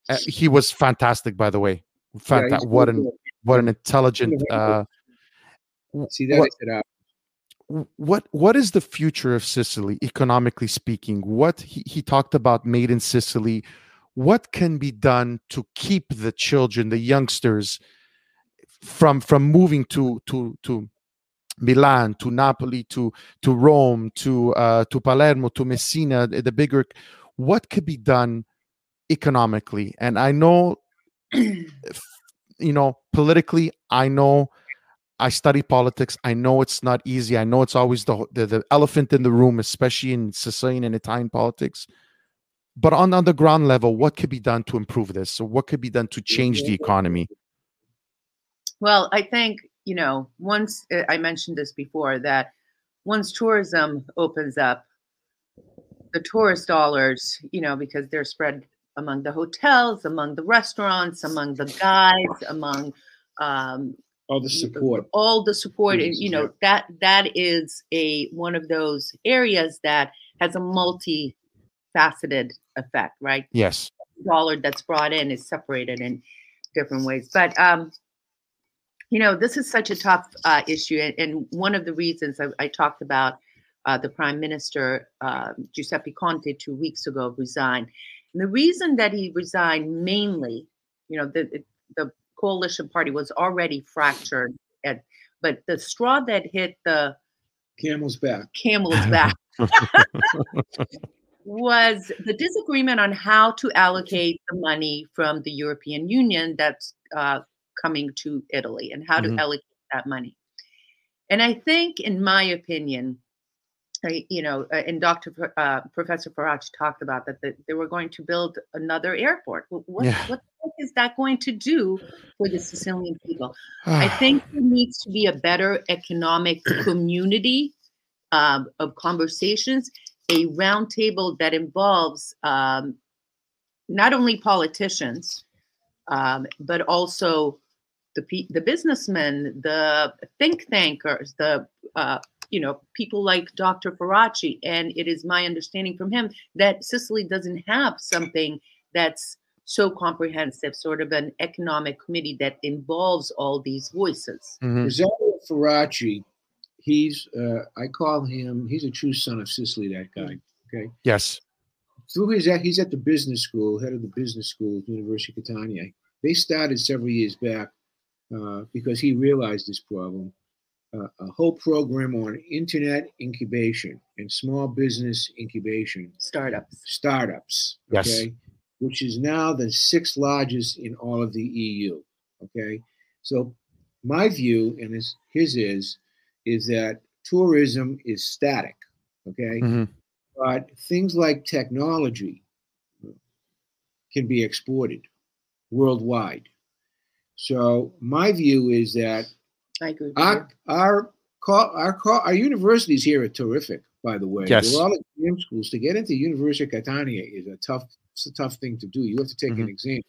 Uh, he was fantastic, by the way. Yeah, Fanta- what an good. what an intelligent. Uh, See that? what, what what is the future of Sicily economically speaking? What he, he talked about made in Sicily. What can be done to keep the children, the youngsters, from from moving to to to Milan, to Napoli, to to Rome, to uh, to Palermo, to Messina, the bigger. What could be done economically? And I know, you know, politically, I know I study politics. I know it's not easy. I know it's always the the, the elephant in the room, especially in Sicilian and Italian politics. But on, on the ground level, what could be done to improve this? So what could be done to change the economy? Well, I think, you know, once uh, I mentioned this before that once tourism opens up, the tourist dollars, you know, because they're spread among the hotels, among the restaurants, among the guides, among um, all the support. all the support and you know that that is a one of those areas that has a multi-faceted effect right Yes. dollar that's brought in is separated in different ways but um you know this is such a tough uh, issue and, and one of the reasons i, I talked about uh, the prime minister uh, giuseppe conte two weeks ago resigned and the reason that he resigned mainly you know the the coalition party was already fractured. At, but the straw that hit the Camel's back. camel's back was the disagreement on how to allocate the money from the European Union that's uh, coming to Italy and how Mhm. to allocate that money. And I think, in my opinion, I, you know, uh, and Dr. Uh, Professor Faraci talked about that, that they were going to build another airport. Wh- What, Yeah. what the heck is that going to do for the Sicilian people? I think there needs to be a better economic community um, of conversations, a roundtable that involves um, not only politicians, um, but also the the businessmen, the think tankers, the uh, you know people like Dr. Faraci. And it is my understanding from him that Sicily doesn't have something that's so comprehensive, sort of an economic committee that involves all these voices. Mhm. Rosario Faraci, he's uh, I call him he's a true son of Sicily. That guy. Okay. Yes. Through his he's at the business school, head of the business school at University of Catania. They started several years back uh, because he realized this problem. Uh, a whole program on internet incubation and small business incubation Startups. startups. Yes. Okay, which is now the sixth largest in all of the EU. Okay, so my view and his, his is is that tourism is static. Okay, Mhm. but things like technology can be exported worldwide. So my view is that I agree. With our our call our our universities here are terrific. By the way, Yes. they're all exam schools. To get into University of Catania is a tough it's a tough thing to do. You have to take an Mhm. exam.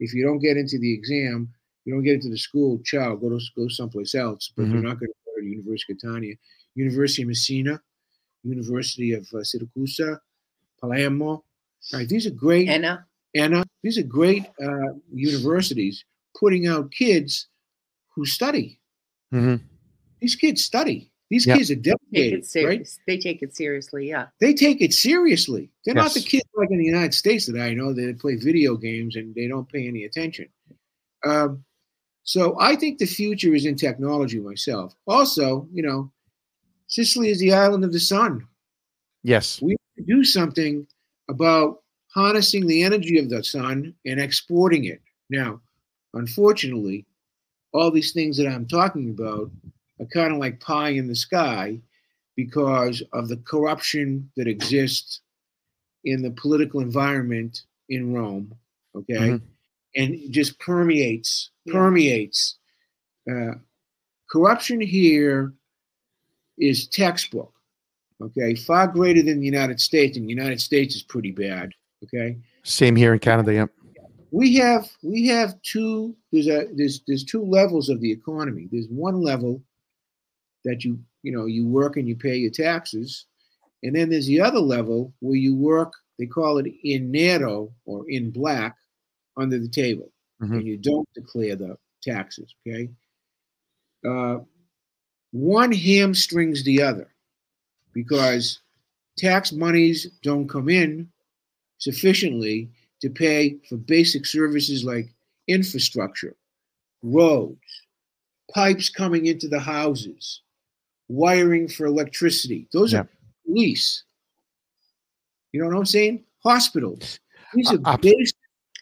If you don't get into the exam, you don't get into the school. Ciao, go to go someplace else. But you're Mhm. not going to go to University of Catania, University of Messina, University of uh, Siracusa, Palermo. Right, these are great. Anna. Anna, these are great uh, universities putting out kids who study. Mhm. These kids study. These Yeah. kids are dedicated, it serious. right? They take it seriously. Yeah. They take it seriously. They're not the kids like in the United States that I know that play video games and they don't pay any attention. Um, so I think the future is in technology myself. Also, you know, Sicily is the island of the sun. Yes. we do something about harnessing the energy of the sun and exporting it. Now, unfortunately, all these things that I'm talking about are kind of like pie in the sky because of the corruption that exists in the political environment in Rome. Okay. Mhm. And it just permeates, Yeah. permeates. Uh, corruption here is textbook okay, far greater than the United States, and the United States is pretty bad. Okay, Same here in Canada. Yeah. we have we have two there's a there's there's two levels of the economy. There's one level that you you know you work and you pay your taxes, and then there's the other level where you work. They call it in nero or in black under the table, Mhm. and you don't declare the taxes. Okay, uh, one hamstrings the other because tax monies don't come in sufficiently to pay for basic services like infrastructure, roads, pipes coming into the houses, wiring for electricity. Those Yeah. are police. You know what I'm saying? Hospitals. These Uh, are abs- basic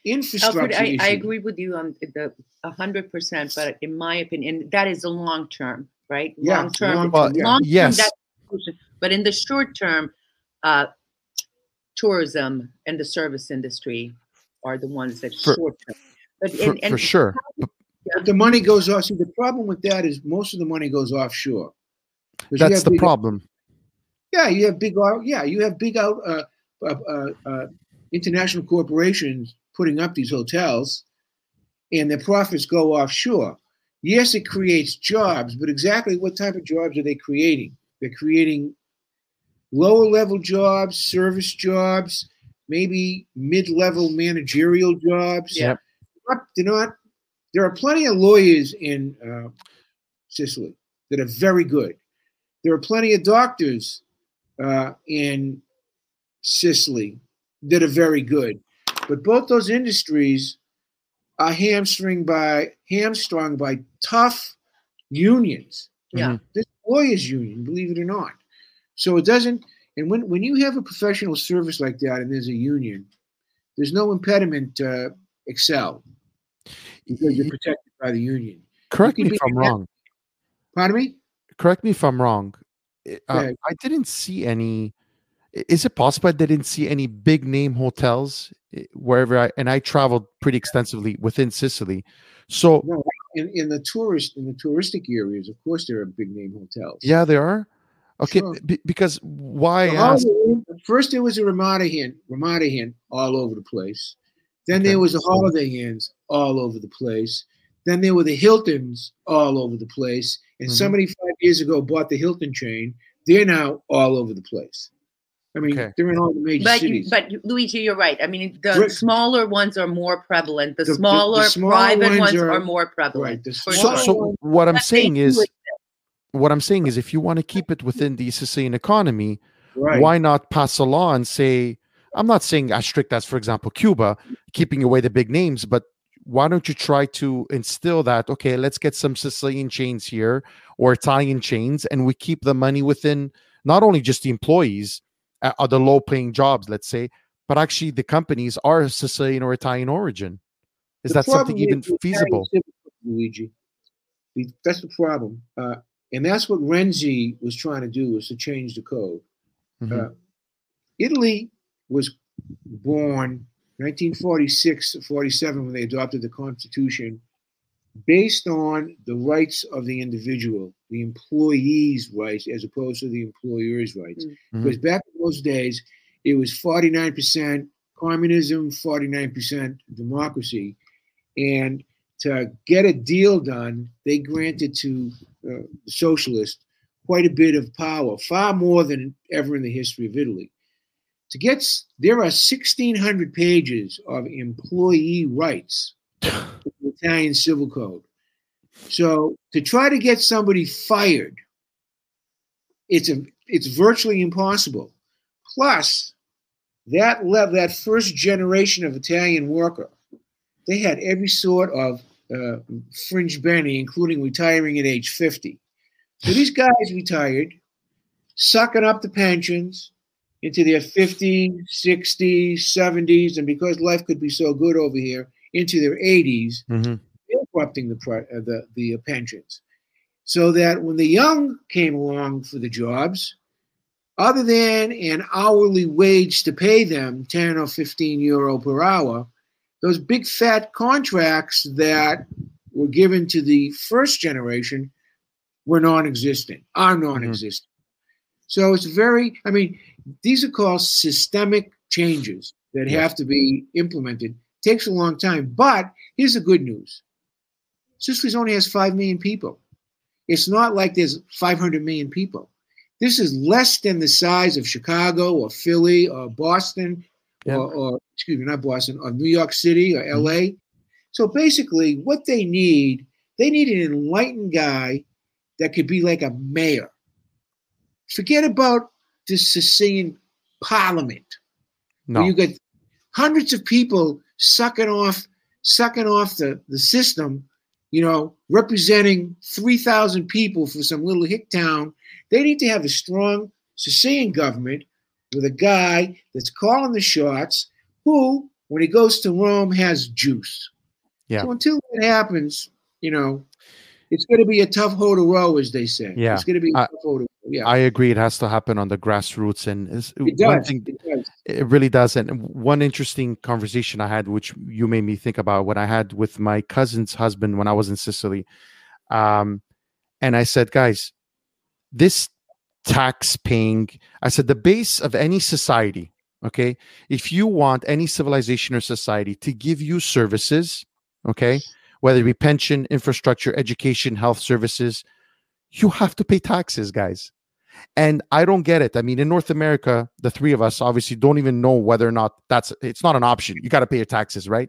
infrastructure Alfred, I, I agree with you on the hundred percent, but in my opinion, that is the long term, right? Yeah, long term. long- Well, yeah. term, yes. that's the solution. But in the short term, uh, tourism and the service industry are the ones that For- short term. But For, and, and for sure. But the money goes off. See, the problem with that is most of the money goes offshore. That's the big- problem. Yeah, you have big. Yeah, you have big out uh, uh, uh, uh, international corporations putting up these hotels, and their profits go offshore. Yes, it creates jobs, but exactly what type of jobs are they creating? They're creating lower level jobs, service jobs, maybe mid level managerial jobs. Yeah. Not- They're not. There are plenty of lawyers in uh, Sicily that are very good. There are plenty of doctors uh, in Sicily that are very good. But both those industries are hamstring by hamstrung by tough unions. Yeah. Mhm. This lawyers union, believe it or not. So it doesn't. And when when you have a professional service like that, and there's a union, there's no impediment to excel because you're protected by the union. Correct me if I'm wrong. Pardon me? Correct me if I'm wrong. Uh. I didn't see any. Is it possible I didn't see any big name hotels eh, wherever I and I traveled pretty extensively within Sicily. So No, in, in the tourist in the touristic areas, of course, there are big name hotels. yeah, there are. Okay, Sure. b- because why The ask? Inn- first there was a Ramada Inn, Ramada Inn all over the place. Then Okay. there was the Holiday Inns all over the place. Then there were the Hiltons all over the place. And Mhm. somebody five years ago bought the Hilton chain. They're now all over the place. I mean, Okay. they're in all the major But you, cities. but Luigi, you're right. I mean, the Right. smaller ones are more prevalent. The, The- the- the smaller smaller private ones ones are- are, more prevalent. right. So, sure. so what I'm But saying is, exist. what I'm saying is, if you want to keep it within the Sicilian economy, right. why not pass a law and say, I'm not saying as strict as, for example, Cuba, keeping away the big names, but why don't you try to instill that, okay, let's get some Sicilian chains here or Italian chains, and we keep the money within not only just the employees the low paying jobs, let's say, but actually the companies are Sicilian or Italian origin. Is The that something even is the Italian feasible? Luigi? That's the problem. Uh, and that's what Renzi was trying to do was to change the code. Mhm. Uh, Italy was born 1946 47 when they adopted the Constitution based on the rights of the individual, the employee's rights, as opposed to the employer's rights. Mhm. Because back in those days, it was 49% communism, 49% democracy. And to get a deal done, they granted to uh, the socialists quite a bit of power, far more than ever in the history of Italy. To get there are 1,600 pages of employee rights in the Italian Civil Code. So to try to get somebody fired, it's a it's virtually impossible. Plus, that level, that first generation of Italian worker, they had every sort of uh, fringe benny, including retiring at age 50. So these guys retired, sucking up the pensions into their 50s, 60s, 70s, and because life could be so good over here, into their 80s, Mhm. bankrupting the, uh, the, the pensions. So that when the young came along for the jobs, other than an hourly wage to pay them 10 or 15 euro per hour, those big fat contracts that were given to the first generation were non-existent, are non-existent. So it's very, I mean, these are called systemic changes that have to be implemented. Takes a long time, but here's the good news. Sicily only has 5 million people. It's not like there's 500 million people. This is less than the size of Chicago or Philly or Boston Yeah. or, or excuse me, not Boston, or New York City or mm-hmm. LA. So basically, what they need, they need an enlightened guy that could be like a mayor. Forget about the Sicilian parliament No. you get hundreds of people sucking off sucking off the, the system, you know, representing 3,000 people for some little hick town. They need to have a strong Sicilian government with a guy that's calling the shots who, when he goes to Rome, has juice. Yeah. So until that happens, you know, it's going to be a tough hoe to row, as they say. Yeah. It's going to be a I- tough hoe to row. Yeah. I agree. It has to happen on the grassroots, and it one does. thing It does. It really does. And one interesting conversation I had, which you made me think about, when I had with my cousin's husband when I was in Sicily, um, and I said, guys, this tax paying, I said, the base of any society, okay, if you want any civilization or society to give you services, okay, whether it be pension, infrastructure, education, health services, you have to pay taxes, guys. And I don't get it. I mean, in North America, the three of us obviously don't even know whether or not that's it's not an option. You got to pay your taxes, right?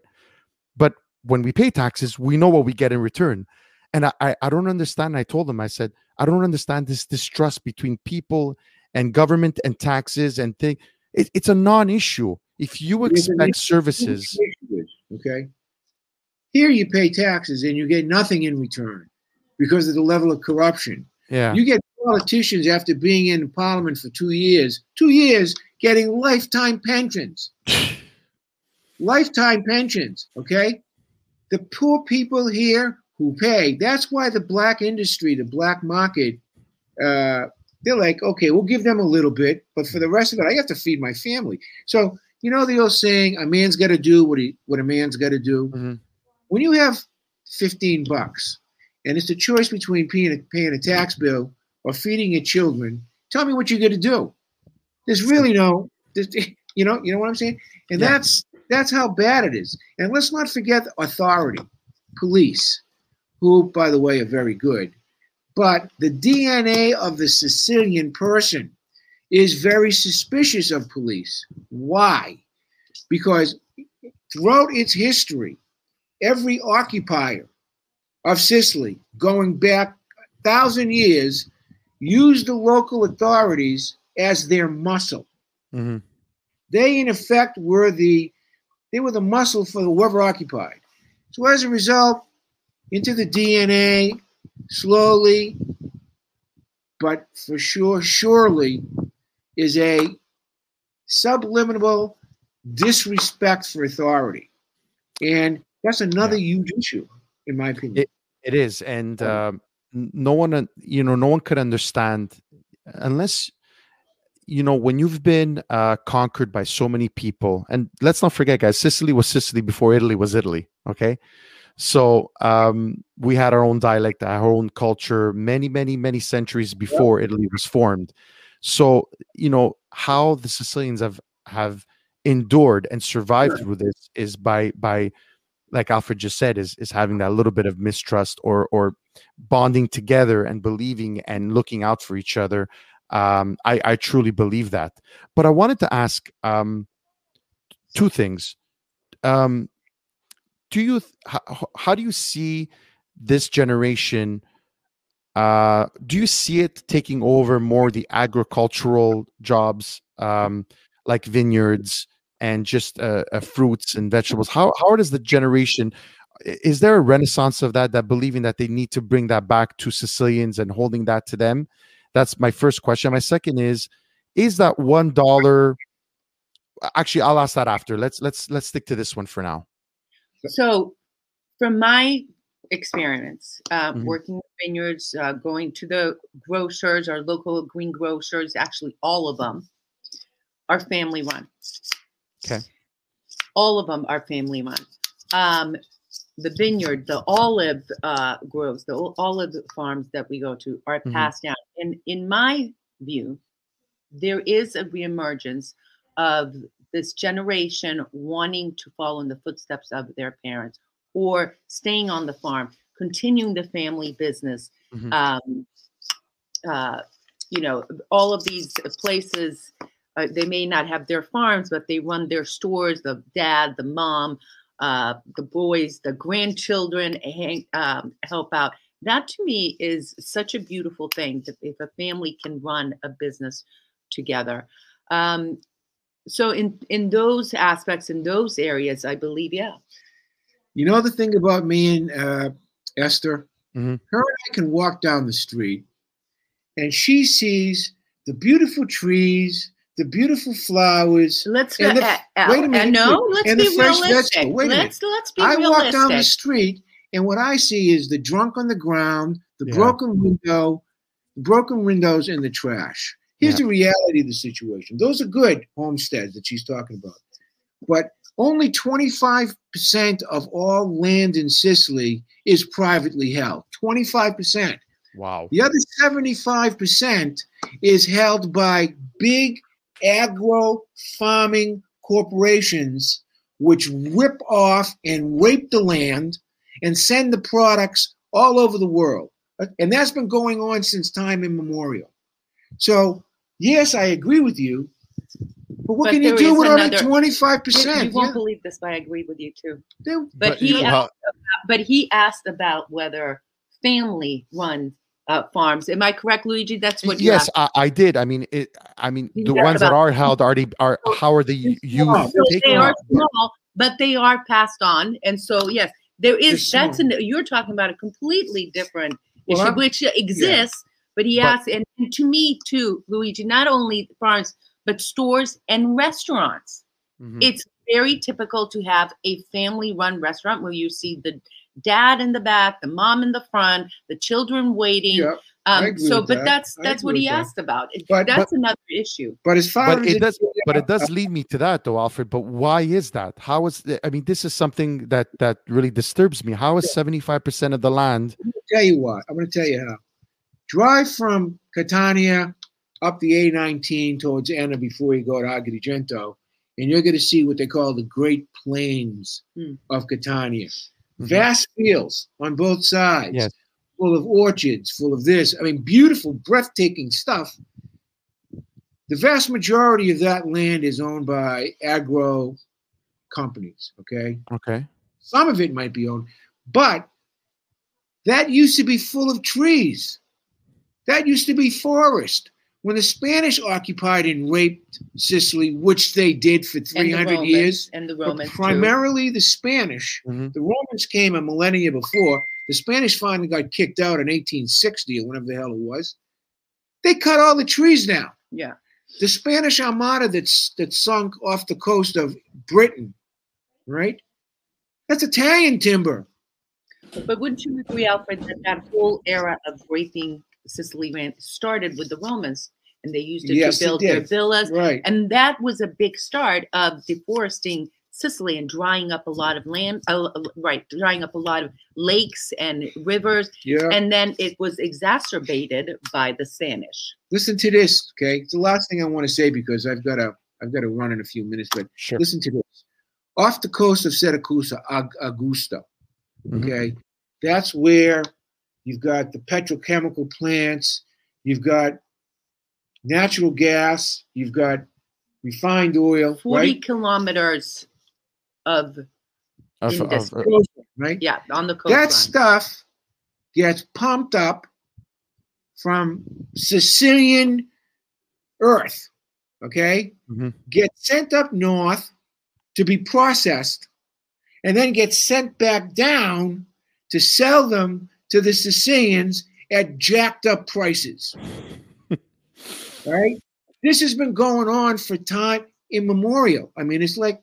But when we pay taxes, we know what we get in return. And I, I, I don't understand. I told them, I said, I don't understand this distrust between people and government and taxes and thing. It, it's a non-issue. If you It is an expect services, Okay. Here you pay taxes and you get nothing in return because of the level of corruption. Yeah. You get politicians after being in parliament for two years, two years getting lifetime pensions. lifetime pensions, okay? The poor people here who pay, that's why the black industry, the black market, uh, they're like, okay, we'll give them a little bit, but for the rest of it, I have to feed my family. So, you know the old saying, a man's got to do what he what a man's got to do. Mhm. When you have 15 bucks and it's a choice between paying a, paying a tax bill or feeding your children, tell me what you're going to do. There's really no, there's, you know, you know what I'm saying? And Yeah. that's that's how bad it is. And let's not forget authority, police, who, by the way, are very good. But the DNA of the Sicilian person is very suspicious of police. Why? Because throughout its history, every occupier of Sicily, going back a thousand years, used the local authorities as their muscle. Mhm. They, in effect, were the they were the muscle for whoever occupied. So as a result, into the DNA, slowly, but for sure, surely, is a subliminal disrespect for authority, and that's another huge issue, in my opinion. It is, and um, no one, you know, no one could understand unless, you know, when you've been uh, conquered by so many people. And let's not forget, guys, Sicily was Sicily before Italy was Italy. Okay, so um, we had our own dialect, our own culture, many, many, many centuries before Italy was formed. So you know how the Sicilians have have endured and survived through this is by by like Alfred just said, is is having that little bit of mistrust or or bonding together and believing and looking out for each other. Um, I, I truly believe that. But I wanted to ask um, two things. Um, do you how, how do you see this generation? Uh, do you see it taking over more the agricultural jobs, um, like vineyards? And just uh, uh, fruits and vegetables. How how does the generation? Is there a renaissance of that? That believing that they need to bring that back to Sicilians and holding that to them. That's my first question. My second is, is that one dollar? Actually, I'll ask that after. Let's let's let's stick to this one for now. So, from my experience, uh, Mhm. working in vineyards, uh, going to the grocers, our local green grocers, actually all of them are family run. Okay. All of them are family run. Um, the vineyard, the olive uh, groves, the olive farms that we go to are Mhm. passed down. And in my view, there is a reemergence of this generation wanting to follow in the footsteps of their parents or staying on the farm, continuing the family business. Mhm. Um, uh, you know, all of these places, uh, they may not have their farms, but they run their stores. The dad, the mom, uh, the boys, the grandchildren hang, um, help out. That to me is such a beautiful thing that if a family can run a business together. Um, so in in those aspects, in those areas, I believe, yeah. You know the thing about me and uh, Esther? Mhm. Her and I can walk down the street and she sees the beautiful trees, the beautiful flowers. Let's And go. the- uh, uh, wait a uh, minute, no, let's And be fresh realistic. vegetable. Wait a minute. let's let's be I walk down the street and what I see is the drunk on the ground, the Yeah. broken window, the broken windows, and the trash. Here's Yeah. the reality of the situation. Those are good homesteads that she's talking about. But only 25% of all land in Sicily is privately held. 25%. Wow. The other 75% is held by big agro farming corporations, which rip off and rape the land and send the products all over the world. And that's been going on since time immemorial. So, yes, I agree with you. But what But can you do with only another- You, 25%? you won't Yeah, believe this, but I agree with you too. they- But, you he know, asked, but he asked about whether family run uh, farms. Am I correct, Luigi? That's what you yes, asked. I, I did. I mean, it. I mean, You the ones that are held already are how are the They're used? small. They're they are small, but they are passed on. And so, yes, there is. They're that's an you're talking about a completely different Well, issue, I'm- which exists, but he But- and, and to me too, Luigi, not only farms but stores and restaurants. Mhm. It's very typical to have a family-run restaurant where you see the dad in the back, the mom in the front, the children waiting. Yeah, I um, so, but that. that's that's what he that. asked about. It- But- that's another issue. but as far but as it does but it does lead me to that though alfred but why is that how is the- i mean this is something that that really disturbs me how is 75% of the land tell you what. I'm going to tell you how. Drive from Catania up the A19 towards Enna before you go to Agrigento, and you're going to see what they call the Great Plains Hmm. of Catania. Mhm. Vast fields on both sides, Yes. full of orchards, full of this. I mean, beautiful, breathtaking stuff. The vast majority of that land is owned by agro companies. Okay. okay Some of it might be owned, but that used to be full of trees. That used to be forest. When the Spanish occupied and raped Sicily, which they did for And the 300 Romans, years, and the but Romans too. primarily the Spanish. Mhm. The Romans came a millennia before. The Spanish finally got kicked out in 1860 or whenever the hell it was. They cut all the trees down Yeah. the Spanish Armada that's that sunk off the coast of Britain, right? That's Italian timber. But wouldn't you agree, Alfred, that that whole era of raping Sicily ran started with the Romans, and they used it Yes, to it build their villas, Right. and that was a big start of deforesting Sicily and drying up a lot of land. Uh, right, drying up a lot of lakes and rivers, Yeah. and then it was exacerbated by the Spanish. Listen to this, okay? It's the last thing I want to say because I've got to I've got to run in a few minutes, but sure listen to this. Off the coast of Siracusa, Ag- Augusta, Mhm. okay? That's where you've got the petrochemical plants, you've got natural gas, you've got refined oil, Forty right? kilometers of Of- of- this- right? yeah on the coast. that coastline. stuff gets pumped up from Sicilian earth, okay? Mhm. Gets sent up north to be processed and then gets sent back down to sell them to the Sicilians at jacked up prices. right? This has been going on for time immemorial. I mean, it's like,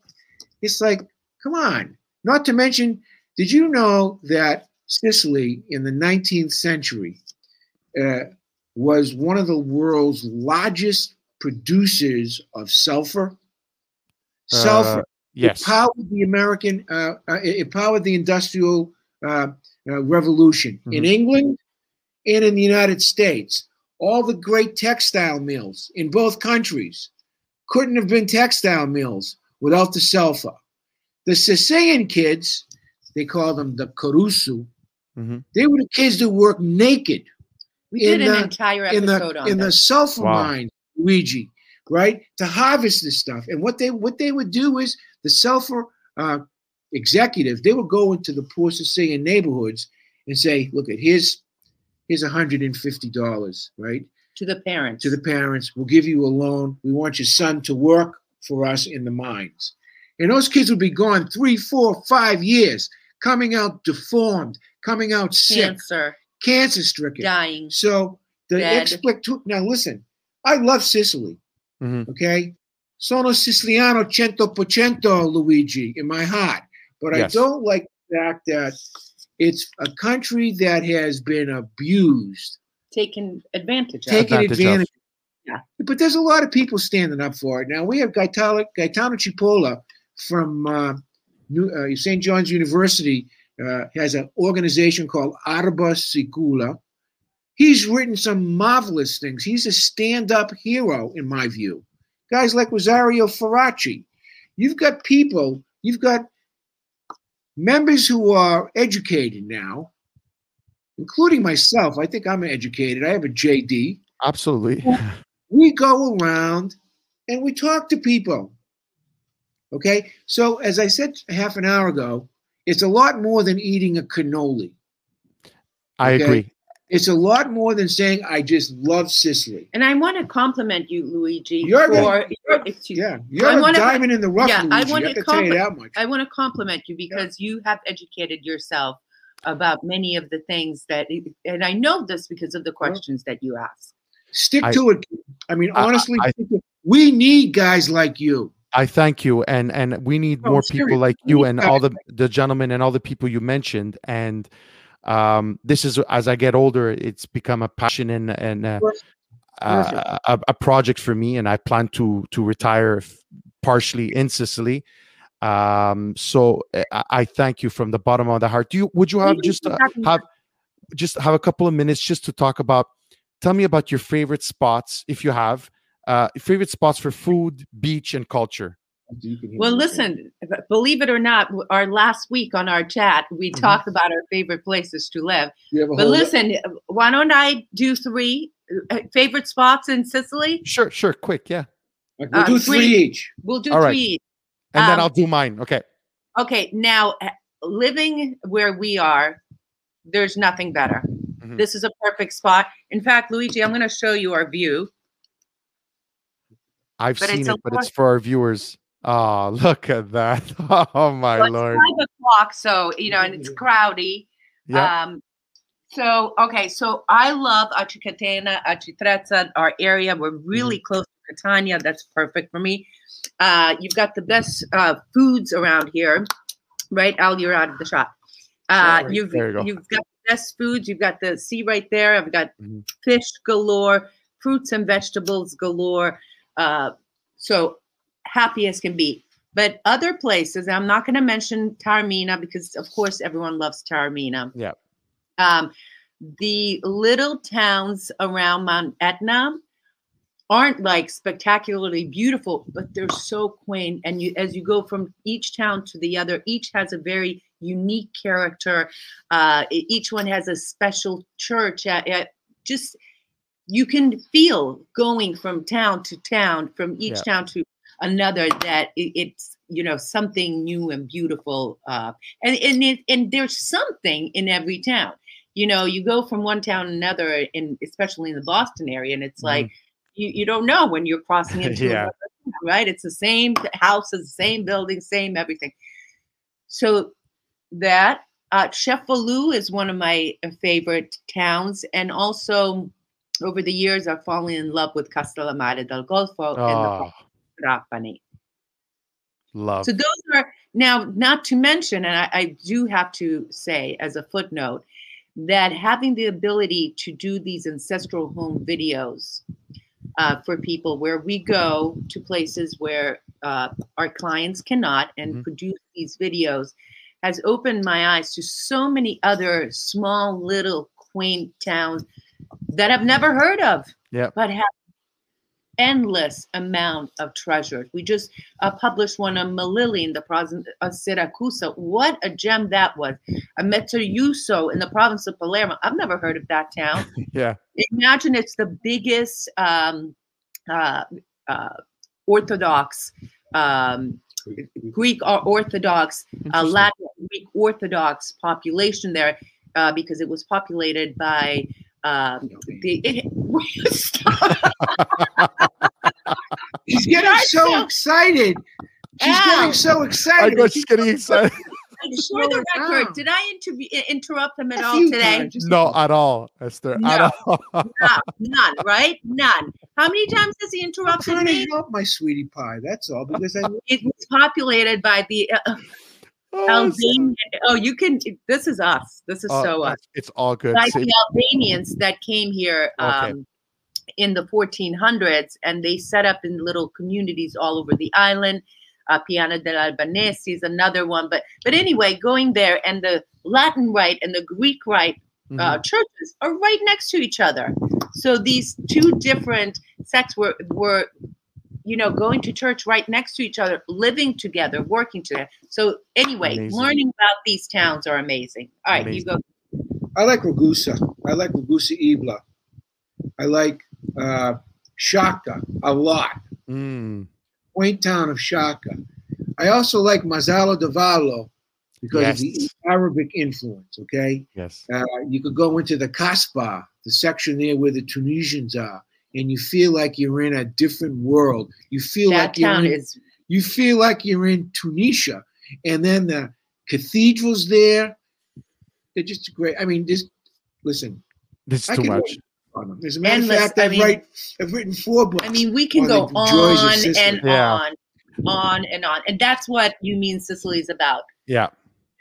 it's like, come on. Not to mention, did you know that Sicily in the 19th century uh, was one of the world's largest producers of sulfur? Sulfur. Uh, yes It powered the American, uh, uh, it it powered the industrial uh, revolution in Mhm. England and in the United States. All the great textile mills in both countries couldn't have been textile mills without the sulfur. The Sicilian kids, they call them the Caruso, Mhm. they were the kids that worked naked we did in an the- entire in the on in the sulfur Wow. mine, Luigi, right? To harvest this stuff. And what they what they would do is the sulfur uh, executive, they would go into the poorest Sicilian neighborhoods and say, look at here's here's $150, right? to the parents. To the parents, we'll give you a loan. We want your son to work for us in the mines. And those kids would be gone three, four, five years, coming out deformed, coming out sick, cancer, cancer stricken. dying. So the Dead. expect now listen, I love Sicily. Mhm. Okay. Sono siciliano cento per cento, Luigi, in my heart. But Yes. I don't like the fact that it's a country that has been abused, taken advantage of. taken Advantage advantage. of. Yeah. But there's a lot of people standing up for it. Now we have Gaetano, Gaetano Cipolla from uh, New, uh, St. John's University uh, has an organization called Arba Sicula. He's written some marvelous things. He's a stand-up hero, in my view. Guys like Rosario Faraci. You've got people, you've got members who are educated now, including myself. I think I'm educated. I have a JD absolutely we go around and we talk to people. Okay. So, as I said half an hour ago, it's a lot more than eating a cannoli. i Okay. agree It's a lot more than saying I just love Sicily. And I want to compliment you, Luigi, You're the- for your, excuse Yeah, you're I a wanna- diamond in the rough. yeah, I Luigi. wanna I can tell you that much. I want to compliment you because you have educated yourself about many of the things that, and I know this because of the questions that you ask. Stick I- to it. I mean, honestly, I- stick to- we need guys like you. I thank you, and and we need No, more seriously, people like you and all the the gentlemen and all the people you mentioned. And um, this is as I get older, it's become a passion and and uh, uh, a, a project for me. And I plan to to retire partially in Sicily. Um, so uh, I, I thank you from the bottom of the heart. Do you would you have just uh, have just have a couple of minutes just to talk about? Tell me about your favorite spots if you have. Uh, favorite spots for food, beach, and culture. You can hear Well, me. listen, believe it or not, our last week on our chat, we Mhm. talked about our favorite places to live. You have a But whole- listen, why don't I do three uh, favorite spots in Sicily? Sure, sure, quick, yeah. We'll uh, do three- three each. We'll do All right. three. And then Um, I'll do mine. Okay. Okay, now uh, living where we are, there's nothing better. Mhm. This is a perfect spot. In fact, Luigi, I'm going to show you our view. I've but seen a it, but it's for our viewers. Oh, look at that. Oh my Well, lord. five o'clock, so you know, and it's crowdy. Yeah. Um, so okay, so I love Acicatena, Acitrezza, our area. We're really Mm-hmm. close to Catania. That's perfect for me. Uh, you've got the best uh, foods around here, right? Al, you're out of the shot. Uh, Sorry. you've you go. you've got the best foods. You've got the sea right there. I've got Mhm. fish galore, fruits and vegetables galore. Uh, so happy as can be. But other places, I'm not going to mention Taormina because, of course, everyone loves Taormina. Yeah. Um, the little towns around Mount Etna aren't like spectacularly beautiful, but they're so quaint. And you, as you go from each town to the other, each has a very unique character. Uh, each one has a special church. Uh, uh, just you can feel going from town to town, from each Yeah. town to another, that it, it's you know something new and beautiful. Uh, and and it, and there's something in every town. You know, you go from one town to another, and especially in the Boston area, and it's like you, you don't know when you're crossing into Yeah. town, right? It's the same houses, same building, same everything. So that uh, is one of my uh, favorite towns, and also over the years I've fallen in love with Castellammare del Golfo and Oh, the Trapani. love. So those are now not to mention, and I, I do have to say as a footnote that having the ability to do these ancestral home videos uh, for people where we go to places where uh, our clients cannot and Mhm. produce these videos has opened my eyes to so many other small little quaint towns that I've never heard of Yeah. but have endless amount of treasures. We just uh, published one on Melilli in the province of Syracuse. What a gem that was. A Mezzojuso in the province of Palermo. I've never heard of that town. Yeah. Imagine it's the biggest um, uh, uh, Orthodox, um, Greek or Orthodox, uh, Latin Greek Orthodox population there uh, because it was populated by um, the. It, He's getting I so feel- excited. She's Ow. getting so I excited. got just getting excited. For the record, down. did I interview, interrupt him at all today? times, just a No, at all, Esther. No. At all. No, none, right? None. How many times has he I'm interrupted trying to me? help my sweetie pie. That's all. Because I It was populated by the uh, Oh, Albanian. Oh, you can. This is us. This is oh, so us. it's- It's all good. By See, the Albanians that came here Okay. In the 1400s, and they set up in little communities all over the island. Uh, Piana dell'Albanese is another one, but but anyway, going there and the Latin rite and the Greek rite uh, churches are right next to each other. So these two different sects were were, you know, going to church right next to each other, living together, working together. So anyway, Amazing. learning about these towns are amazing. All right, you go. I like Ragusa. I like Ragusa Ibla. I like uh, Sciacca a lot. Mm, Quaint town of Sciacca. I also like Mazara de Vallo. because Yes. of the Arabic influence. Okay, Yes. uh, you could go into the Kasbah, the section there where the Tunisians are, and you feel like you're in a different world. You feel that like you're town in, is you feel like you're in Tunisia, and then the cathedrals there. They're just great. I mean, just listen. This is I too much. go on them. As a matter Endless, of fact, I I've, mean- write, I've written four books. I mean, we can on go the joys of on and Yeah. on, on and on, and that's what you mean Sicily is about. Yeah.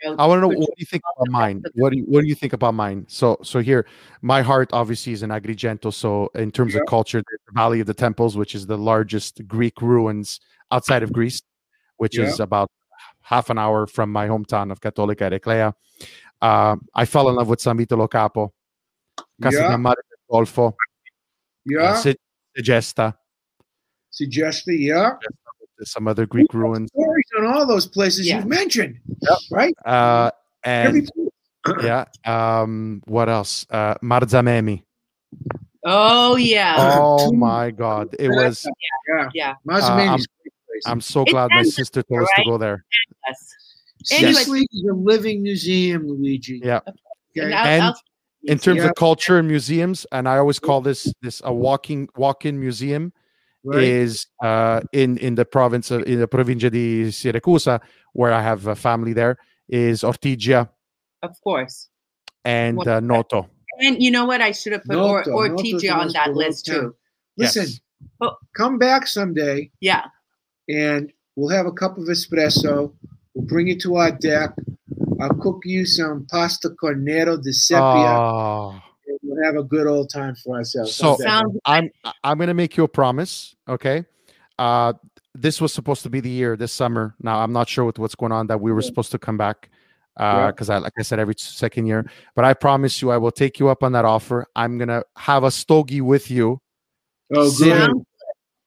You know, I want to know what do you think about mine? What do you, what do you think about mine? So so here, my heart obviously is in Agrigento. So in terms of culture, the Valley of the Temples, which is the largest Greek ruins outside of Greece, which is about half an hour from my hometown of Cattolica Eraclea. Uh, I fell in love with San Vito Lo Capo, Casa Yeah. del Mare del Golfo, uh, yeah, Se- Segesta, suggest it. Yeah, some other Greek ruins. stories on all those places Yeah. you've mentioned. Yep. Right. Uh, and place. yeah, um, what else? Uh, Marzamemi. Oh yeah, Oh my God! It was. Yeah. yeah. Marzamemi's I'm- a great place. I'm so It's glad my sister told us to go there. Yes. Anyway- Sicily is a living museum, Luigi. Yeah. Okay? And, I'll- And I'll- In terms Yeah. of culture and museums, and I always call this this a walking walk-in museum right? is uh, in in the province of in the provincia di Siracusa, where I have a family there, is Ortigia of course. and What- uh, Noto. And you know what? I should have put or, Noto. or Noto's TJ the on that list town. too. Listen, Yes. Oh. come back someday Yeah. and we'll have a cup of espresso. We'll bring you to our deck. I'll cook you some pasta cornetto di sepia. Oh. and we'll have a good old time for ourselves. So- How's that? Sounds I'm I'm gonna make you a promise, okay? Uh, this was supposed to be the year this summer. Now I'm not sure with what's going on that we were Yeah. supposed to come back Yeah. because I like I said every second year. But I promise you, I will take you up on that offer. I'm gonna have a stogie with you, oh, sitting- good. Sounds-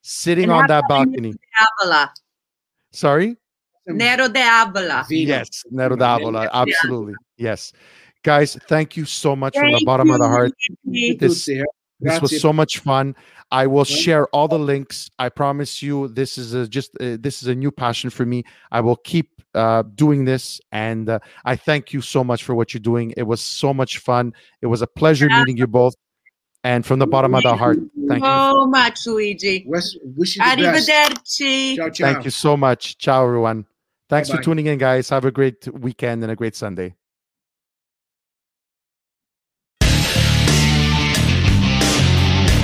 sitting And on that balcony. Sorry. Nero de Avola. Vino. Yes, Nero Yeah. d'Avola, absolutely. Yes, guys, thank you so much from the Thank bottom of the heart. Luigi. This- Tutti? This was so much fun. I will share all the links. I promise you, this is a, just uh, this is a new passion for me. I will keep uh, doing this, and uh, I thank you so much for what you're doing. It was so much fun. It was a pleasure Yeah. meeting you both, and from the bottom of the heart, thank you, So much, Luigi. Wes, wish you the best. Arrivederci. Ciao, ciao. thank you so much. Ciao, everyone. Thanks for Bye-bye. tuning in, guys. Have a great weekend and a great Sunday.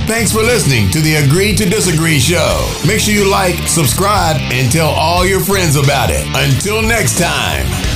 Thanks for listening to the Agree to Disagree show. Make sure you like, subscribe, and tell all your friends about it. Until next time.